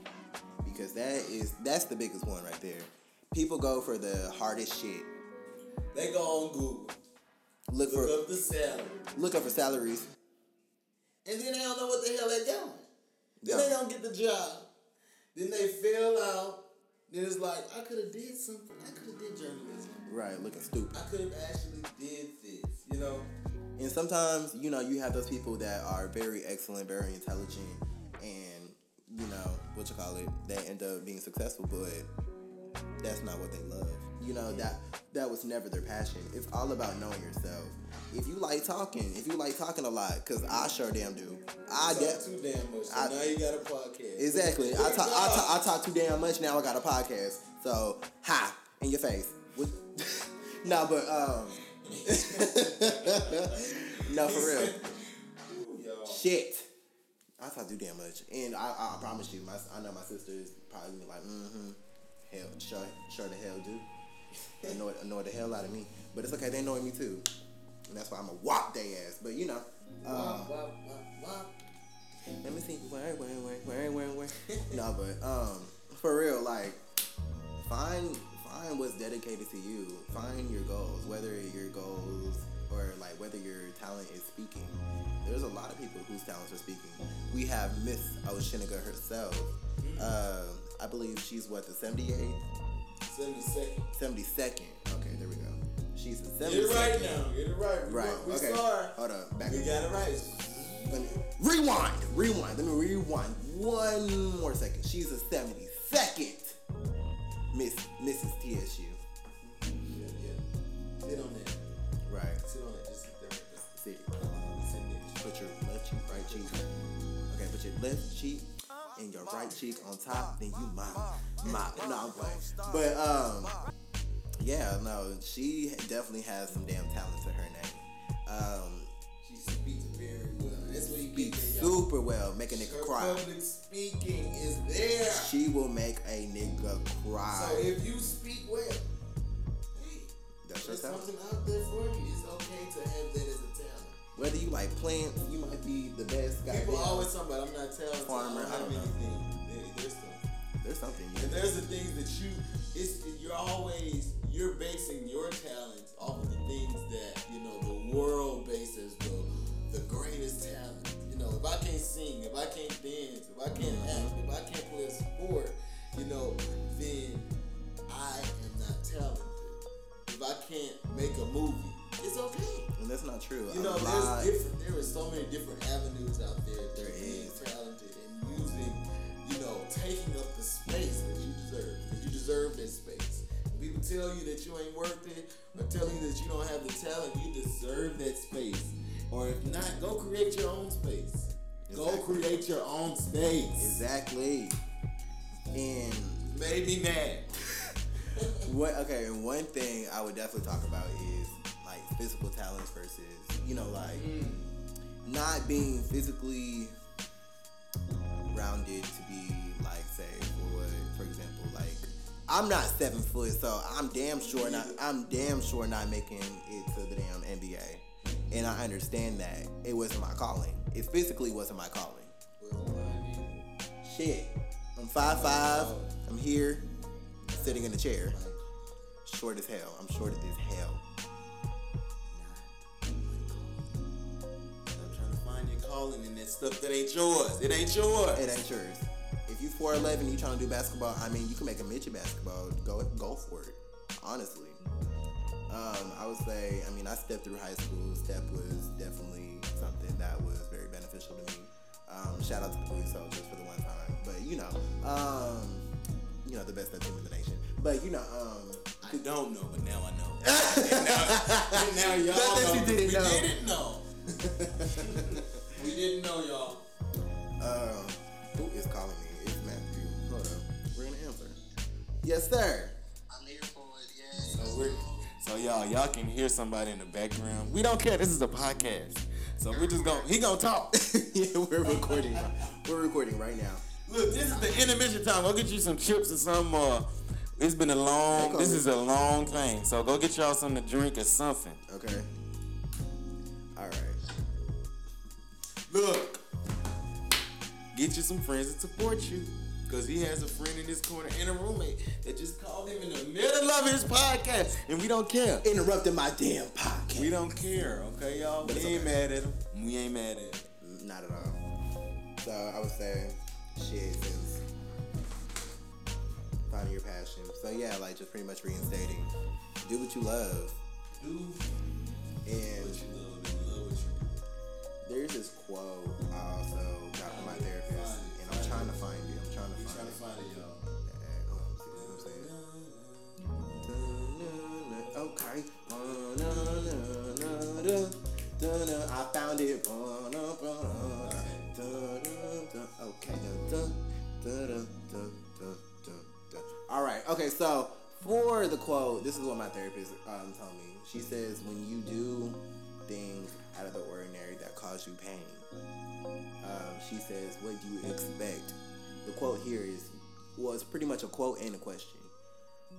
Because that is that's the biggest one right there. People go for the hardest shit. They go on Google, Look look for up the salary, look up for salaries. And then they don't know what the hell they're doing. Then Yeah. they don't get the job. Then they fail out. Then it's like I could have did something. I could have did journalism. Right, looking stupid. I could have actually did this. You know. And sometimes, you know, you have those people that are very excellent, very intelligent, and you know, what you call it, they end up being successful, but that's not what they love. You know, that that was never their passion. It's all about knowing yourself. If you like talking, if you like talking a lot, cause I sure damn do. I Talk de- too damn much. So I- now you got a podcast. Exactly. I talk, I talk. I talk too damn much. Now I got a podcast. So ha in your face. No, but um. no, for real. Ooh. Shit. I talk too damn much, and I, I, promise you, my I know my sister is probably gonna be like, mm-hmm. Hell, sure, sure the hell do. Annoy, annoy the hell out of me, but it's okay. They annoy me too, and that's why I'm a whop they ass. But you know, Wop, wop, wop, wop. let me see. Where, where, where, where, where, no, but um, for real, like, find find what's dedicated to you. Find your goals, whether your goals or like whether your talent is speaking. There's a lot of people whose talents are speaking. We have Miss Oshiniga herself. Uh, I believe she's what the 78th, 70 seconds. 72nd. Okay, there we go. She's the 72nd. Get it right now. Get it right. We, Right. we okay. sorry. Hold up. Back. We got it right. Let me rewind. Rewind. Let me rewind one more second. She's a 72nd Miss Mrs. TSU. Yeah, yeah. Sit on that. Right. Sit on that. Just sit there. there. Sit. Sit there. Put your left cheek, right cheek. Okay, put your left cheek and your right cheek on top, then you mop. Mop. No, I'm playing. But um yeah, no, she definitely has some damn talent to her name. Um She speaks very well. That's what you speaks there, super well, make a nigga Her cry. public speaking is there. She will make a nigga cry. So if you speak well, hey, That's your there's something out there for you. It's okay to have that as a talent. Whether you like plants, you might be the best guy. People always talk about I'm not talented. Farmer, I don't know. anything. There- there's something. There's something. And there's the things that you, it's you're always you're basing your talents off of the things that you know the world bases the the greatest talent. You know, if I can't sing, if I can't dance, if I can't mm-hmm. act, if I can't play a sport, you know, then I am not talented. If I can't make a movie, it's okay. and that's not true. You A know, there's different. There are so many different avenues out there. to There being is. talented and using, you know, taking up the space that you deserve. Because you deserve that space. When people tell you that you ain't worth it, or tell you that you don't have the talent, you deserve that space. Or if not, go create your own space. Go create your own space. Exactly. And Maybe mad. what? Okay, and one thing I would definitely talk about is like physical talents versus, you know, like not being physically rounded to be like, say, for for example, like I'm not seven foot, so I'm damn sure not. I'm damn sure not making it to the damn NBA, and I understand that it wasn't my calling. It physically wasn't my calling. Shit. I'm five five. I'm here, sitting in a chair. Short as hell. I'm short as hell. Calling in that stuff that ain't yours. It ain't yours. It ain't yours. If you 4'11, you trying to do basketball, I mean, you can make a midget basketball. Go go for it. Honestly. Um, I would say, I mean, I stepped through high school. Step was definitely something that was very beneficial to me. Um, shout out to the police soldiers for the one time. But, you know, um, you know, the best team in the nation. But, you know, um, I don't know, but now I know. and now, and now y'all know. you didn't we know. didn't know. didn't know, y'all. Uh, who is calling me? It's Matthew. Hold on. We're gonna answer. Yes, sir. I'm here for it, yeah. So we're so y'all y'all can hear somebody in the background. We don't care. This is a podcast. So we're just gonna he gonna talk. yeah, we're recording. We're recording right now. Look, this is the intermission time. Go get you some chips or some uh it's been a long this is a long thing. So go get y'all something to drink or something. Okay. Look. Get you some friends that support you. Cause he has a friend in this corner and a roommate that just called him in the middle of his podcast. And we don't care. Interrupting my damn podcast. We don't care, okay, y'all? But we ain't okay. mad at him. We ain't mad at him. Not at all. So I would say, shit is finding your passion. So yeah, like just pretty much reinstating, do what you love. Do And there's this quote I also got from my therapist, and I'm trying to find it. I'm trying to find trying to it. find it, y'all. Hold on, see what I'm saying. Okay. I found it. Okay. All right. Okay. So for the quote, this is what my therapist um, told me. She says, "When you do things out of the ordinary cause you pain, um, she says, what do you expect?" The quote here is, well, it's pretty much a quote and a question.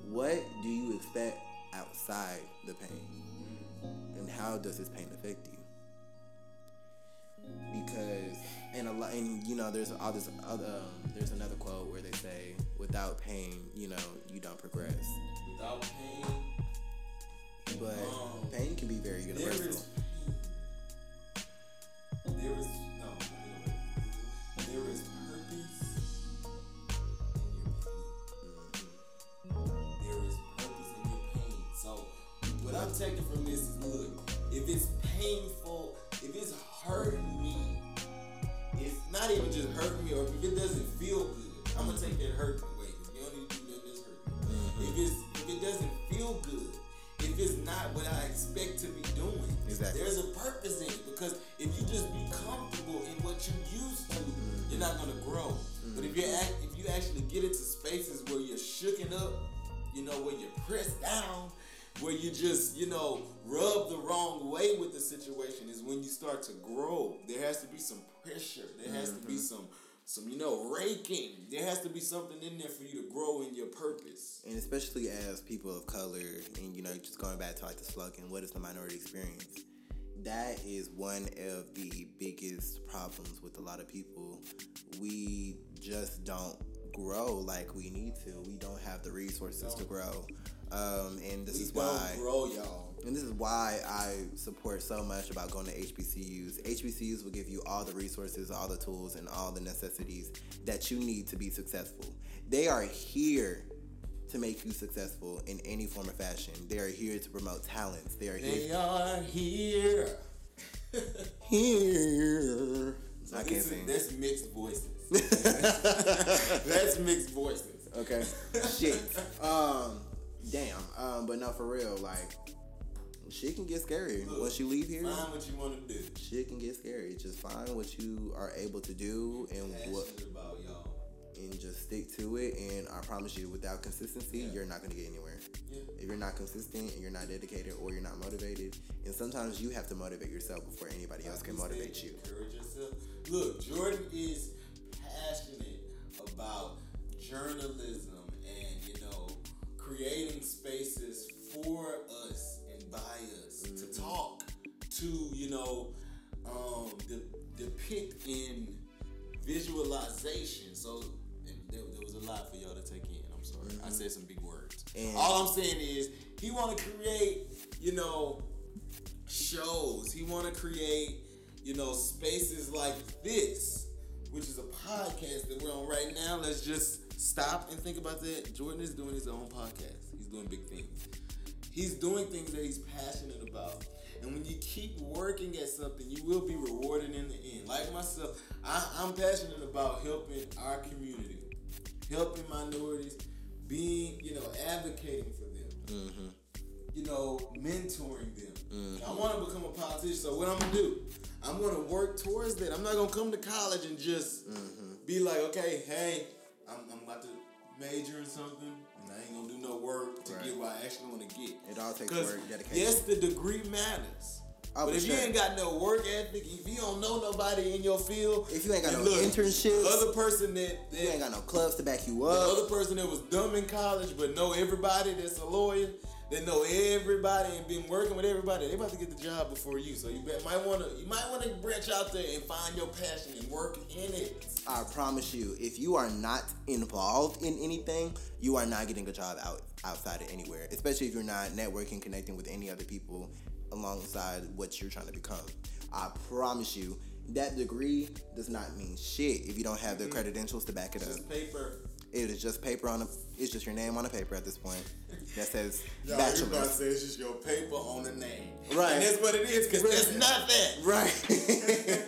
What do you expect outside the pain? And how does this pain affect you? Because and a lot and you know there's all this other um, there's another quote where they say without pain you know you don't progress Without pain, but Um, pain can be very universal gonna grow. But if you mm-hmm. act, if you actually get into spaces where you're shooken up, you know, where you're pressed down, where you just, you know, rub the wrong way with the situation is when you start to grow. There has to be some pressure. There has to be mm-hmm. some some, you know, raking. There has to be something in there for you to grow in your purpose. and especially as people of color and you know just going back to like the slogan what is the minority experience that is one of the biggest problems with a lot of people we just don't grow like we need to we don't have the resources to grow um, and this We is don't why grow, y'all. and this is why I support so much about going to HBCUs. HBCUs will give you all the resources, all the tools, and all the necessities that you need to be successful. They are here to make you successful in any form or fashion. They are here to promote talents. They are here. They are here. Here. So I can't sing. That's mixed voices. that's mixed voices. Okay. Shit. Um. Damn. Um. But no, for real. Like, shit can get scary Look, once you leave here. Find what you want to do. shit can get scary. Just find what you are able to do and what about y'all. And just stick to it. And I promise you, without consistency, Yeah. you're not gonna get anywhere. Yeah. If you're not consistent and you're not dedicated or you're not motivated, and sometimes you have to motivate yourself before anybody else can motivate you. Encourage yourself. Look, Jordan is passionate about journalism and you know creating spaces for us and by us Mm-hmm. to talk, to you know um, de- depict in visualization. So there, there was a lot for y'all to take in. I'm sorry, I said some big words. Mm-hmm. And- All I'm saying is he want to create, you know, shows. He want to create, you know, spaces like this, which is a podcast that we're on right now. Let's just stop and think about that. Jordan is doing his own podcast. He's doing big things. He's doing things that he's passionate about. And when you keep working at something, you will be rewarded in the end. Like myself, I, I'm passionate about helping our community, helping minorities, being, you know, advocating for them. Mm-hmm. you know, mentoring them. Mm-hmm. I want to become a politician. So what I'm gonna do? I'm gonna work towards that. I'm not gonna come to college and just mm-hmm. be like, okay, hey, I'm, I'm about to major in something, and I ain't gonna do no work to Right. get what I actually want to get. It all takes work, dedication. Yes, the degree matters. Oh, but if you ain't got no work ethic, if you don't know nobody in your field, If you ain't got no look, internships, other person that, that You ain't got no clubs to back you the up. other person that was dumb in college but know everybody that's a lawyer, that know everybody and been working with everybody, they about to get the job before you. So you might wanna you might wanna branch out there and find your passion and work in it. I promise you, if you are not involved in anything, you are not getting a job out outside of anywhere. Especially if you're not networking, connecting with any other people alongside what you're trying to become. I promise you, that degree does not mean shit if you don't have the credentials to back it up. It's just paper. It is just paper on a. It's just your name on a paper at this point that says you about to say it's just your paper on a name. Right. And that's what it is, because that's not that. Right.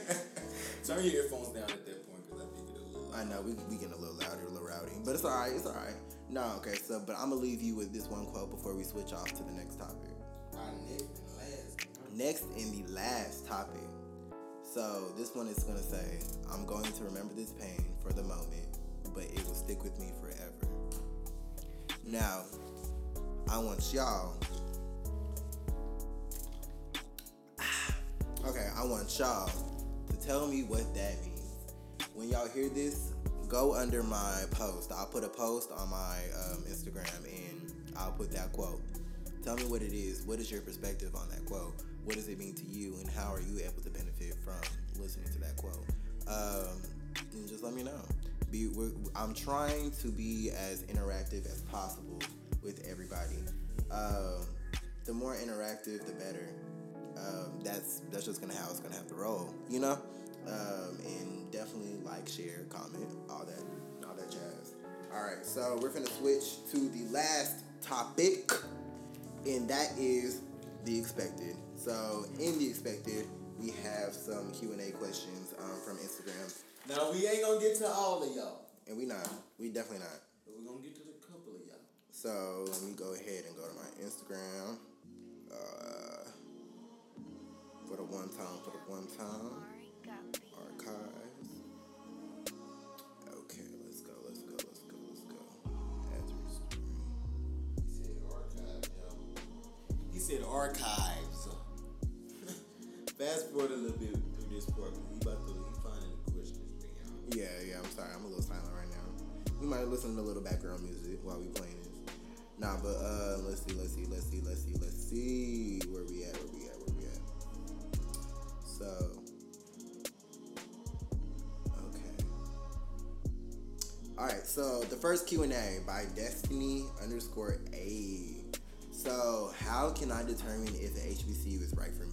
Turn your earphones down at that point, because I think it'll a little I know we we getting a little louder, a little rowdy, but it's all right. It's all right. No, okay. So, but I'm gonna leave you with this one quote before we switch off to the next topic. Our next and last. Next in the last topic. So this one is gonna say, "I'm going to remember this pain for the moment, but it will stick with me forever." Now, I want y'all. Okay, I want y'all to tell me what that means. When y'all hear this, go under my post. I'll put a post on my um, Instagram and I'll put that quote. Tell me what it is. What is your perspective on that quote? What does it mean to you, and how are you able to benefit from listening to that quote? Um, and just let me know. Be, I'm trying to be as interactive as possible with everybody. Um, the more interactive, the better. Um, that's that's just gonna how it's gonna have to roll, you know. Um, and definitely like, share, comment, all that, all that jazz. All right, so we're gonna switch to the last topic, and that is the expected. So in the expected, we have some Q and A questions um, from Instagram, Now, we ain't going to get to all of y'all, and we not, we definitely not. but we're going to get to the couple of y'all. So let me go ahead and go to my Instagram. Uh, for the one time, for the one time. Archives. Okay, let's go, let's go, let's go, let's go. He said archives, yo. He said archives. Fast forward a little bit through this part, about to, he finding the questions. Yeah, yeah, I'm sorry, I'm a little silent right now. We might listen to a little background music while we playing this. Nah, but uh, let's see, let's see, let's see, let's see, let's see. Where we at? Where we at? Where we at? So, okay. All right. So the first Q and A by Destiny underscore A. So how can I determine if the HBCU is right for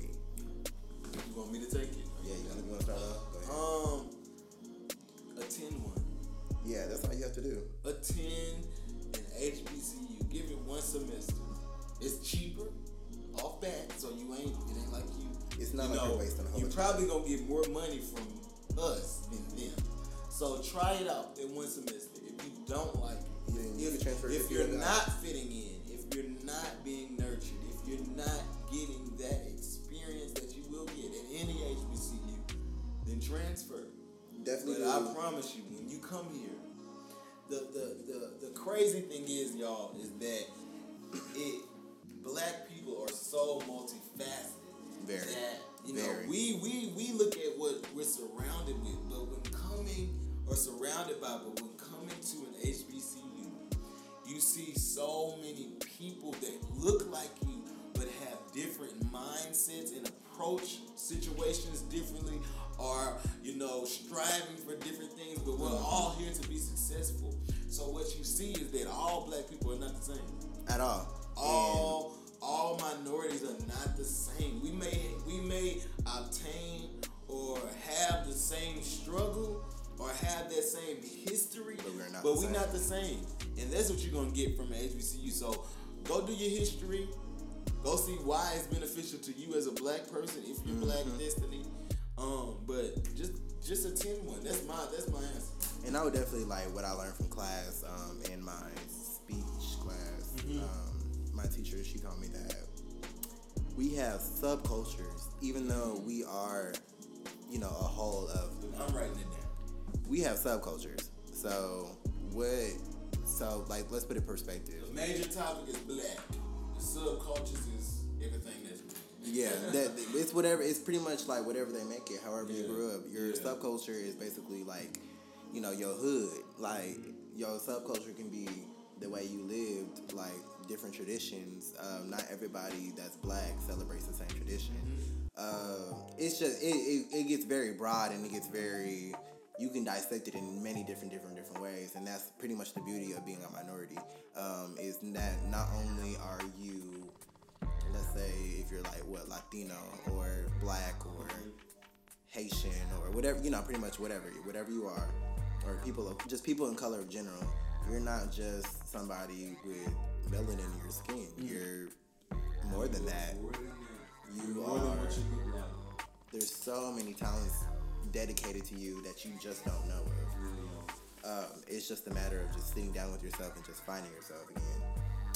at all. all all minorities are not the same. We may we may obtain or have the same struggle or have that same history, But we're not but the we're same. not the same. And that's what you're gonna get from an HBCU. So go do your history. Go see why it's beneficial to you as a black person if you're black Mm-hmm. destiny. Um, but just just attend one. That's my that's my answer. And I would definitely like what I learned from class um, in my. Mm-hmm. Um, my teacher, she told me that we have subcultures, even though we are, you know, a whole of I'm writing it down. we have subcultures. So what? So like, let's put it in perspective. The major topic is black. The subcultures is everything that's Black. Yeah, that it's whatever. It's pretty much like whatever they make it. However you grew up, your yeah. subculture is basically like, you know, your hood. Like your subculture can be the way you lived, like different traditions. Um, not everybody that's black celebrates the same tradition. Uh, it's just it, it, it gets very broad and it gets very you can dissect it in many different different different ways and that's pretty much the beauty of being a minority um, is that not only are you let's say if you're like what Latino or black or Haitian or whatever you know pretty much whatever whatever you are or people of just people in color in general you're not just somebody with melanin in your skin you're more than that More than that. You are- what you look like. there's so many talents dedicated to you that you just don't know of um, it's just a matter of just sitting down with yourself and just finding yourself again.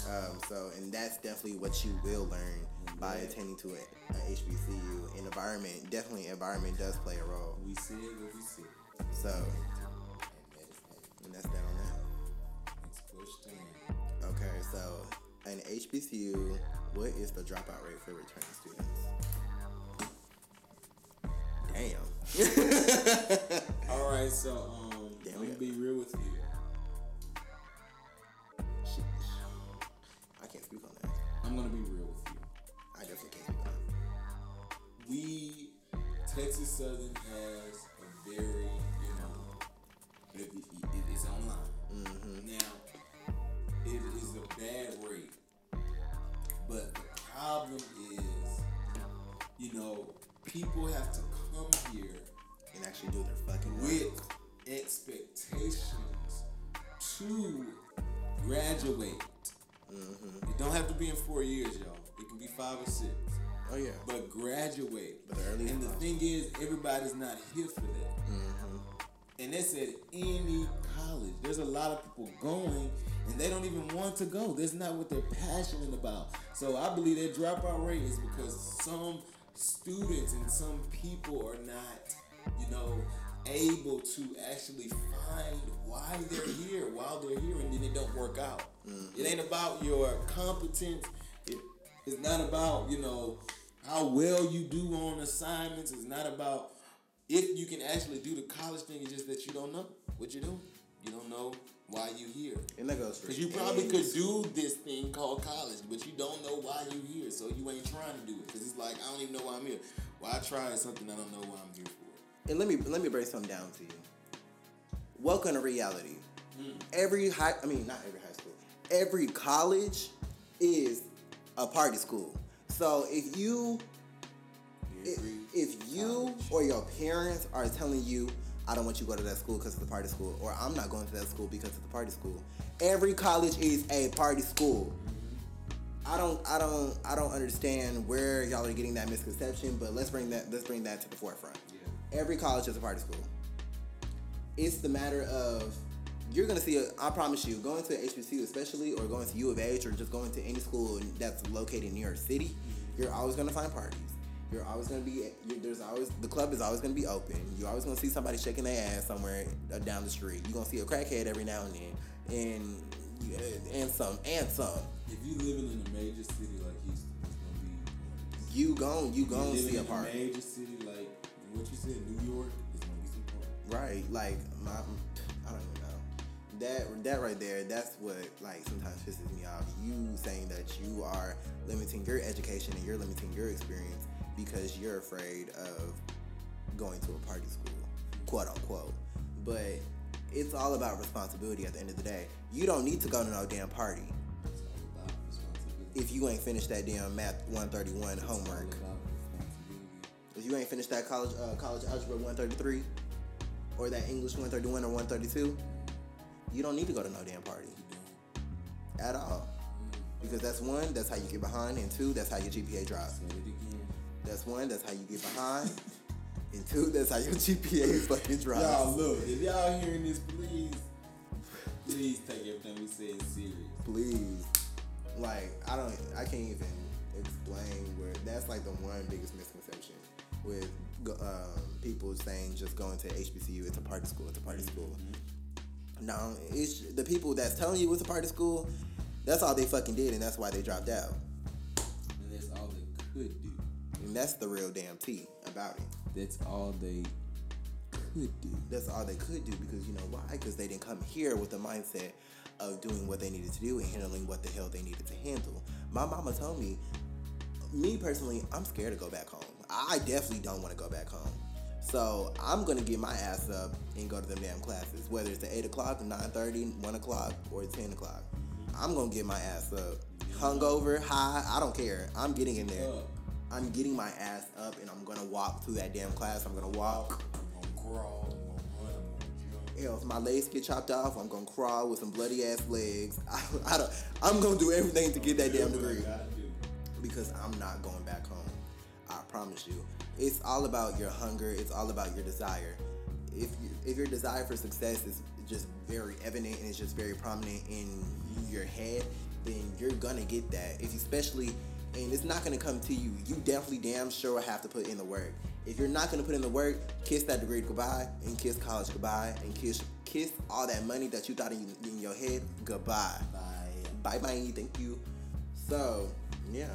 Um, so, and that's definitely what you will learn by attending to it, HBCU. And environment, definitely environment does play a role. We said what we said. So, And that is that. and that's that on that. Next question. Okay, so an HBCU, what is the dropout rate for returning students? Damn. All right, so um, Damn, I'm gonna be real with you. I can't speak on that. I'm gonna be real with you. I definitely can't speak on that. We Texas Southern has bad rate, but the problem is, you know, people have to come here And actually do their fucking work. with expectations to graduate. It don't have to be in four years, y'all. It can be five or six. Oh, yeah. But graduate. But earliest and the thing is, everybody's not here for that. Mm-hmm. And that's at any college. There's a lot of people going, and they don't even want to go. That's not what they're passionate about. So I believe that dropout rate is because some students and some people are not, you know, able to actually find why they're here while they're here, and then it don't work out. Mm-hmm. It ain't about your competence. It, it's not about you know how well you do on assignments. It's not about if you can actually do the college thing. It's just that you don't know what you're doing. You don't know why you here. And that goes for Because you probably could do this thing called college, but you don't know why you here. So you ain't trying to do it. Because it's like, I don't even know why I'm here. Why I try something I don't know why I'm here for. And let me let me break something down to you. Welcome to reality. Hmm. Every high, I mean not every high school, every college is a party school. So if you if, if you college. or your parents are telling you, I don't want you to go to that school because it's a party school, or I'm not going to that school because it's a party school. Every college is a party school. I don't, I don't, I don't understand where y'all are getting that misconception, but let's bring that, let's bring that to the forefront. Every college is a party school. It's the matter of you're gonna see. A, I promise you, going to HBCU especially, or going to U of H, or just going to any school that's located in New York City, you're always gonna find parties. You're always gonna be. There's always the club is always gonna be open. You're always gonna see somebody shaking their ass somewhere uh, down the street. You're gonna see a crackhead every now and then, and and some and some. If you living in a major city like Houston, it's gonna be. You gon' you If gon' you see a party. a major city like what you said, New York, it's gonna be some party. Right, like my, I don't even know. That that right there, that's what like sometimes pisses me off. You saying that you are limiting your education and you're limiting your experience because you're afraid of going to a party school, quote unquote. But it's all about responsibility at the end of the day. You don't need to go to no damn party if you ain't finished that damn math 131 It's all homework. If you ain't finished that college uh, college algebra 133 or that English 131 or 132, you don't need to go to no damn party at all. Because that's one, that's how you get behind, and two, that's how your GPA drops. Say it again. That's one, that's how you get behind, and two, that's how your GPA fucking drops. Y'all look, if y'all hearing this, please, please take everything we say serious. Please. Like I don't, I can't even explain where. That's like the one biggest misconception with um, people saying just going to HBCU. It's a party school. It's a party school. No, it's the people that's telling you it's a party school. That's all they fucking did, and that's why they dropped out. And that's all they could do. And that's the real damn tea about it. That's all they could do. That's all they could do because you know why? Because they didn't come here with the mindset of doing what they needed to do and handling what the hell they needed to handle. My mama told me, me personally, I'm scared to go back home. I definitely don't want to go back home. So I'm gonna get my ass up and go to them damn classes, whether it's at eight o'clock, 9:30, 1 o'clock, or ten o'clock. I'm gonna get my ass up, hungover, high. I don't care. I'm getting in there. I'm getting my ass up, and I'm gonna walk through that damn class. I'm gonna walk. I'm gonna crawl, I'm gonna run, if my legs get chopped off, I'm gonna crawl with some bloody ass legs. I, I don't, I'm gonna do everything to get that damn degree because I'm not going back home. I promise you. It's all about your hunger. It's all about your desire. If you, if your desire for success is just very evident and it's just very prominent in your head, then you're gonna get that. If especially, and it's not gonna come to you. You definitely damn sure have to put in the work. If you're not gonna put in the work, kiss that degree goodbye and kiss college goodbye and kiss kiss all that money that you thought in, in your head goodbye. Bye. Bye bye. Thank you. So yeah.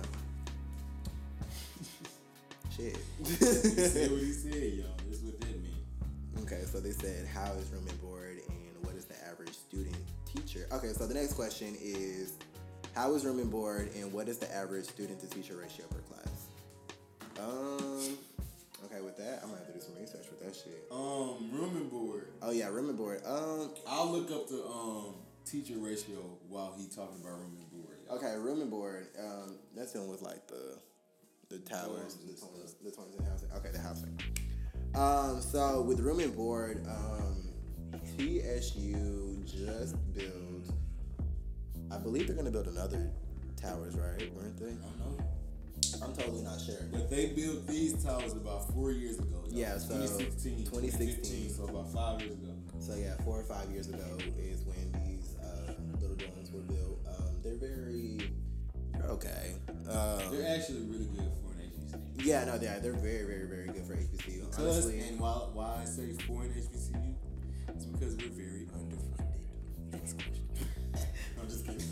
Shit. Say what he said, y'all. That's what that means. okay, so they said how is room and board and what is the average student teacher? Okay, so the next question is how is room and board and what is the average student to teacher ratio per class? Um okay with that, I'm gonna have to do some research with that shit. Um, room and board. Oh yeah, room and board. Um I'll look up the um teacher ratio while he talking about room and board. y'all. Okay, room and board. Um, that's dealing with like the the towers, the and twins, the in housing. Okay, the housing. Um, so with room and board, um, TSU just built. I believe they're gonna build another towers, right? Weren't they? I don't know. I'm totally not sure. But they built these towers about four years ago. y'all. Yeah, so 2016. 2016. so about five years ago. So yeah, four or five years ago is when these uh, little dorms were built. Um, they're very they're okay. Um, They're actually really good for an HBCU. yeah, no, they are. They're very, very, very good for HBCU. Because, Honestly, and why, why I say for an HBCU, it's because we're very underfunded. Next question. I'm just kidding.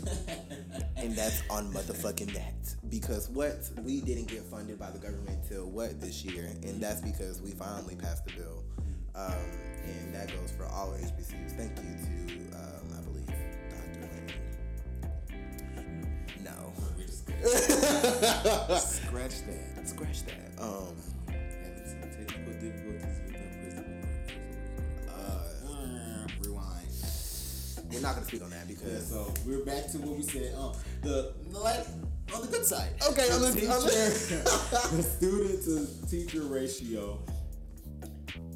and that's on motherfucking that. Because what we didn't get funded by the government till what this year, and that's because we finally passed the bill, um, and that goes for all HBCUs. Thank you to um, I believe Dr. Lane. No, scratch that. scratch that. Um, Having some technical difficulties we're not gonna speak on that Yeah, because so we're back to what we said. Um, the like on the good side. Okay, on the- teacher, on the- the student to teacher ratio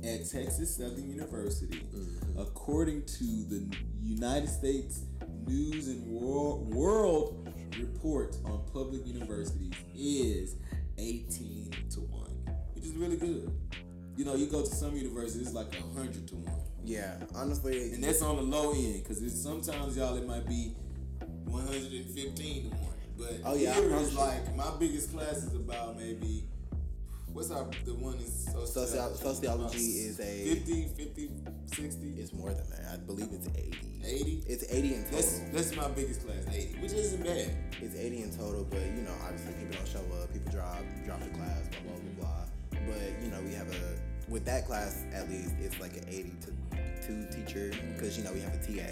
at Texas Southern University, Mm-hmm. according to the United States News and World, World Report on Public Universities, is 18 to 1, which is really good. You know, you go to some universities, it's like 100 to 1. Yeah, honestly, And that's on the low end, because sometimes y'all it might be 115 to 1. But Oh, yeah, here it's like my biggest class is about maybe what's our the one is sociology, sociology is a- 50, 50, 60, it's more than that. I believe it's eighty. 80. It's eighty in total. That's that's my biggest class, 80, which isn't bad. It's 80 in total, but you know, obviously people don't show up, people drop, drop the class, blah blah blah blah. But you know, we have a with that class at least it's like an 80 to two teacher because you know we have a TA.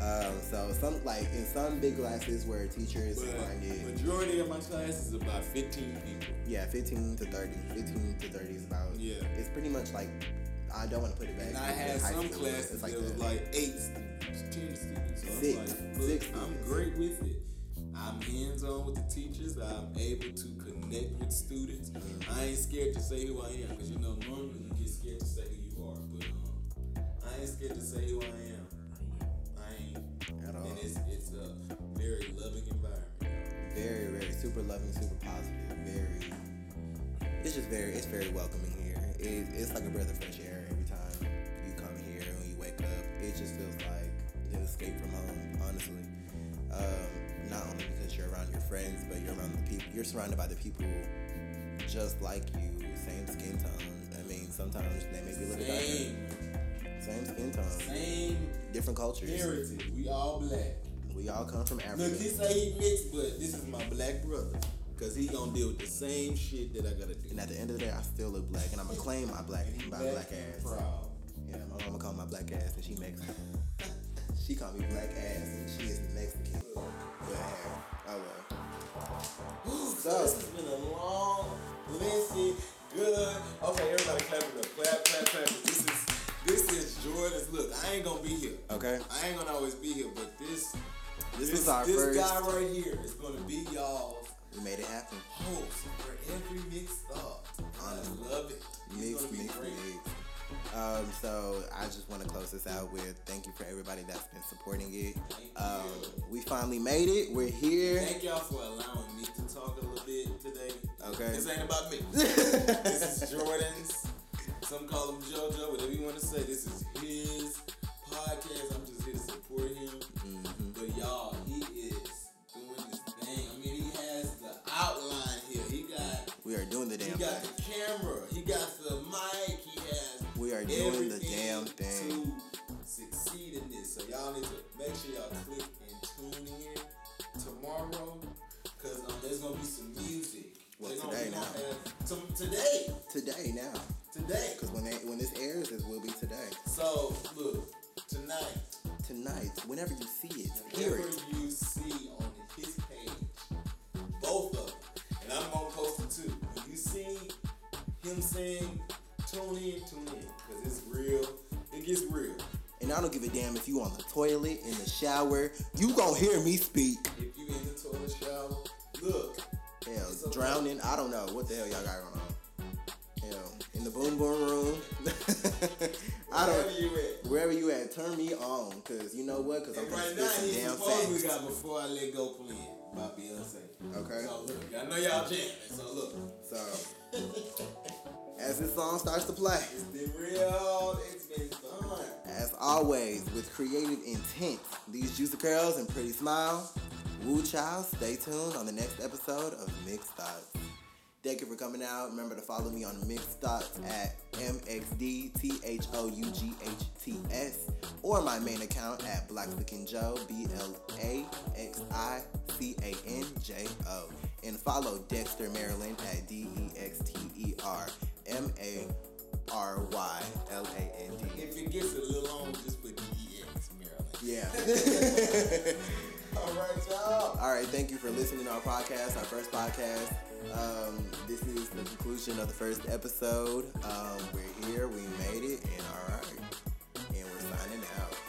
Um, so some like in some big classes where teachers But find it, majority of my class is about 15 people. yeah, 15 to 30, 15 to 30 is about. Yeah. It's pretty much like I don't want to put it back. And I had some classes it's that was like eight students, ten students. So Six. I'm like, Six I'm students. great with it. I'm hands on with the teachers. I'm able to connect with students. I ain't scared to say who I am because you know normally you get scared to say who you are, but um, I ain't scared to say who I am. I ain't, At all. and it's it's a very loving environment. very, very super loving, super positive, very. It's just very, it's very welcoming here. It, it's like a breath of fresh air every time you come here when you wake up. It just feels like an escape from home, honestly. Um, not only because you're around your friends, but you're around the people. You're surrounded by the people just like you, same skin tone. I mean, sometimes they may be a little darker. Same, Same skin tone, same different cultures. heritage. We all black. We all come from Africa. Look, he say he mixed, but this is my black brother. Cause he gonna deal with the same shit that I gotta do. and at the end of the day, I still look black, and I'm gonna claim my black, my black ass. Proud. Yeah, my mama call my black ass, and she Mexican. she call me black ass, and she is Mexican. Good hair. Oh well. So this has been a long, lengthy, good. Okay, everybody clap it up. Clap, clap, clap. This is this is Jordan's. Look, I ain't gonna be here. Okay. I ain't gonna always be here, but this This this, was our this first. guy right here is gonna be y'all's We made it happen. Oh, host for every mixed up. I love it. He's Mixed, gonna be mixed, great. mixed. Um, so I just want to close this out with thank you for everybody that's been supporting it. Um, we finally made it. We're here. Thank y'all for allowing me to talk a little bit today. Okay. This ain't about me. this is Jordan's. Some call him JoJo, whatever you want to say. This is his podcast. I'm just here to support him. Mm-hmm. But y'all, We are doing the damn thing. he got thing. the camera. He got the mic. He has We are doing the damn thing. to succeed in this. So y'all need to make sure y'all click and tune in tomorrow, cause um, there's gonna be some music. Well, today now. have- to- today, Today now, today. because when they when this airs, it will be today. So look, tonight, Tonight, whenever you see it, hear it. you see on his page, both of them, and I'm gonna post it too. When you see him saying, tune in, tune in, cause it's real. It gets real. And I don't give a damn if you on the toilet, in the shower. You gonna hear me speak. If you in the toilet shower, look. Hell, drowning. I don't know what the hell y'all got going on. Hell, in the boom boom room. I don't. you at. Wherever you at, turn me on, cause you know what? Cause I'm And gonna right spit now, some he's damn facts. got Before I Let Go playing by Beyonce. Okay. So look, I know y'all jamming, so look. So, as this song starts to play, It's been real, it's been fun. as always, with creative intent, these juicy curls and pretty smile. Woo child, stay tuned on the next episode of Mixed Thoughts. Thank you for coming out. Remember to follow me on Mixed Thoughts at MXDTHOUGHTS or my main account at Blaxican Joe, B L A X I C A N J O. And follow Dexter Maryland at D E X T E R M A R Y L A N D. If it gets a little long, just put DEX Maryland. Yeah. All right, y'all. All right, thank you for listening to our podcast, our first podcast. Um, this is the conclusion of the first episode. Um, we're here, we made it, and all right, and we're signing out.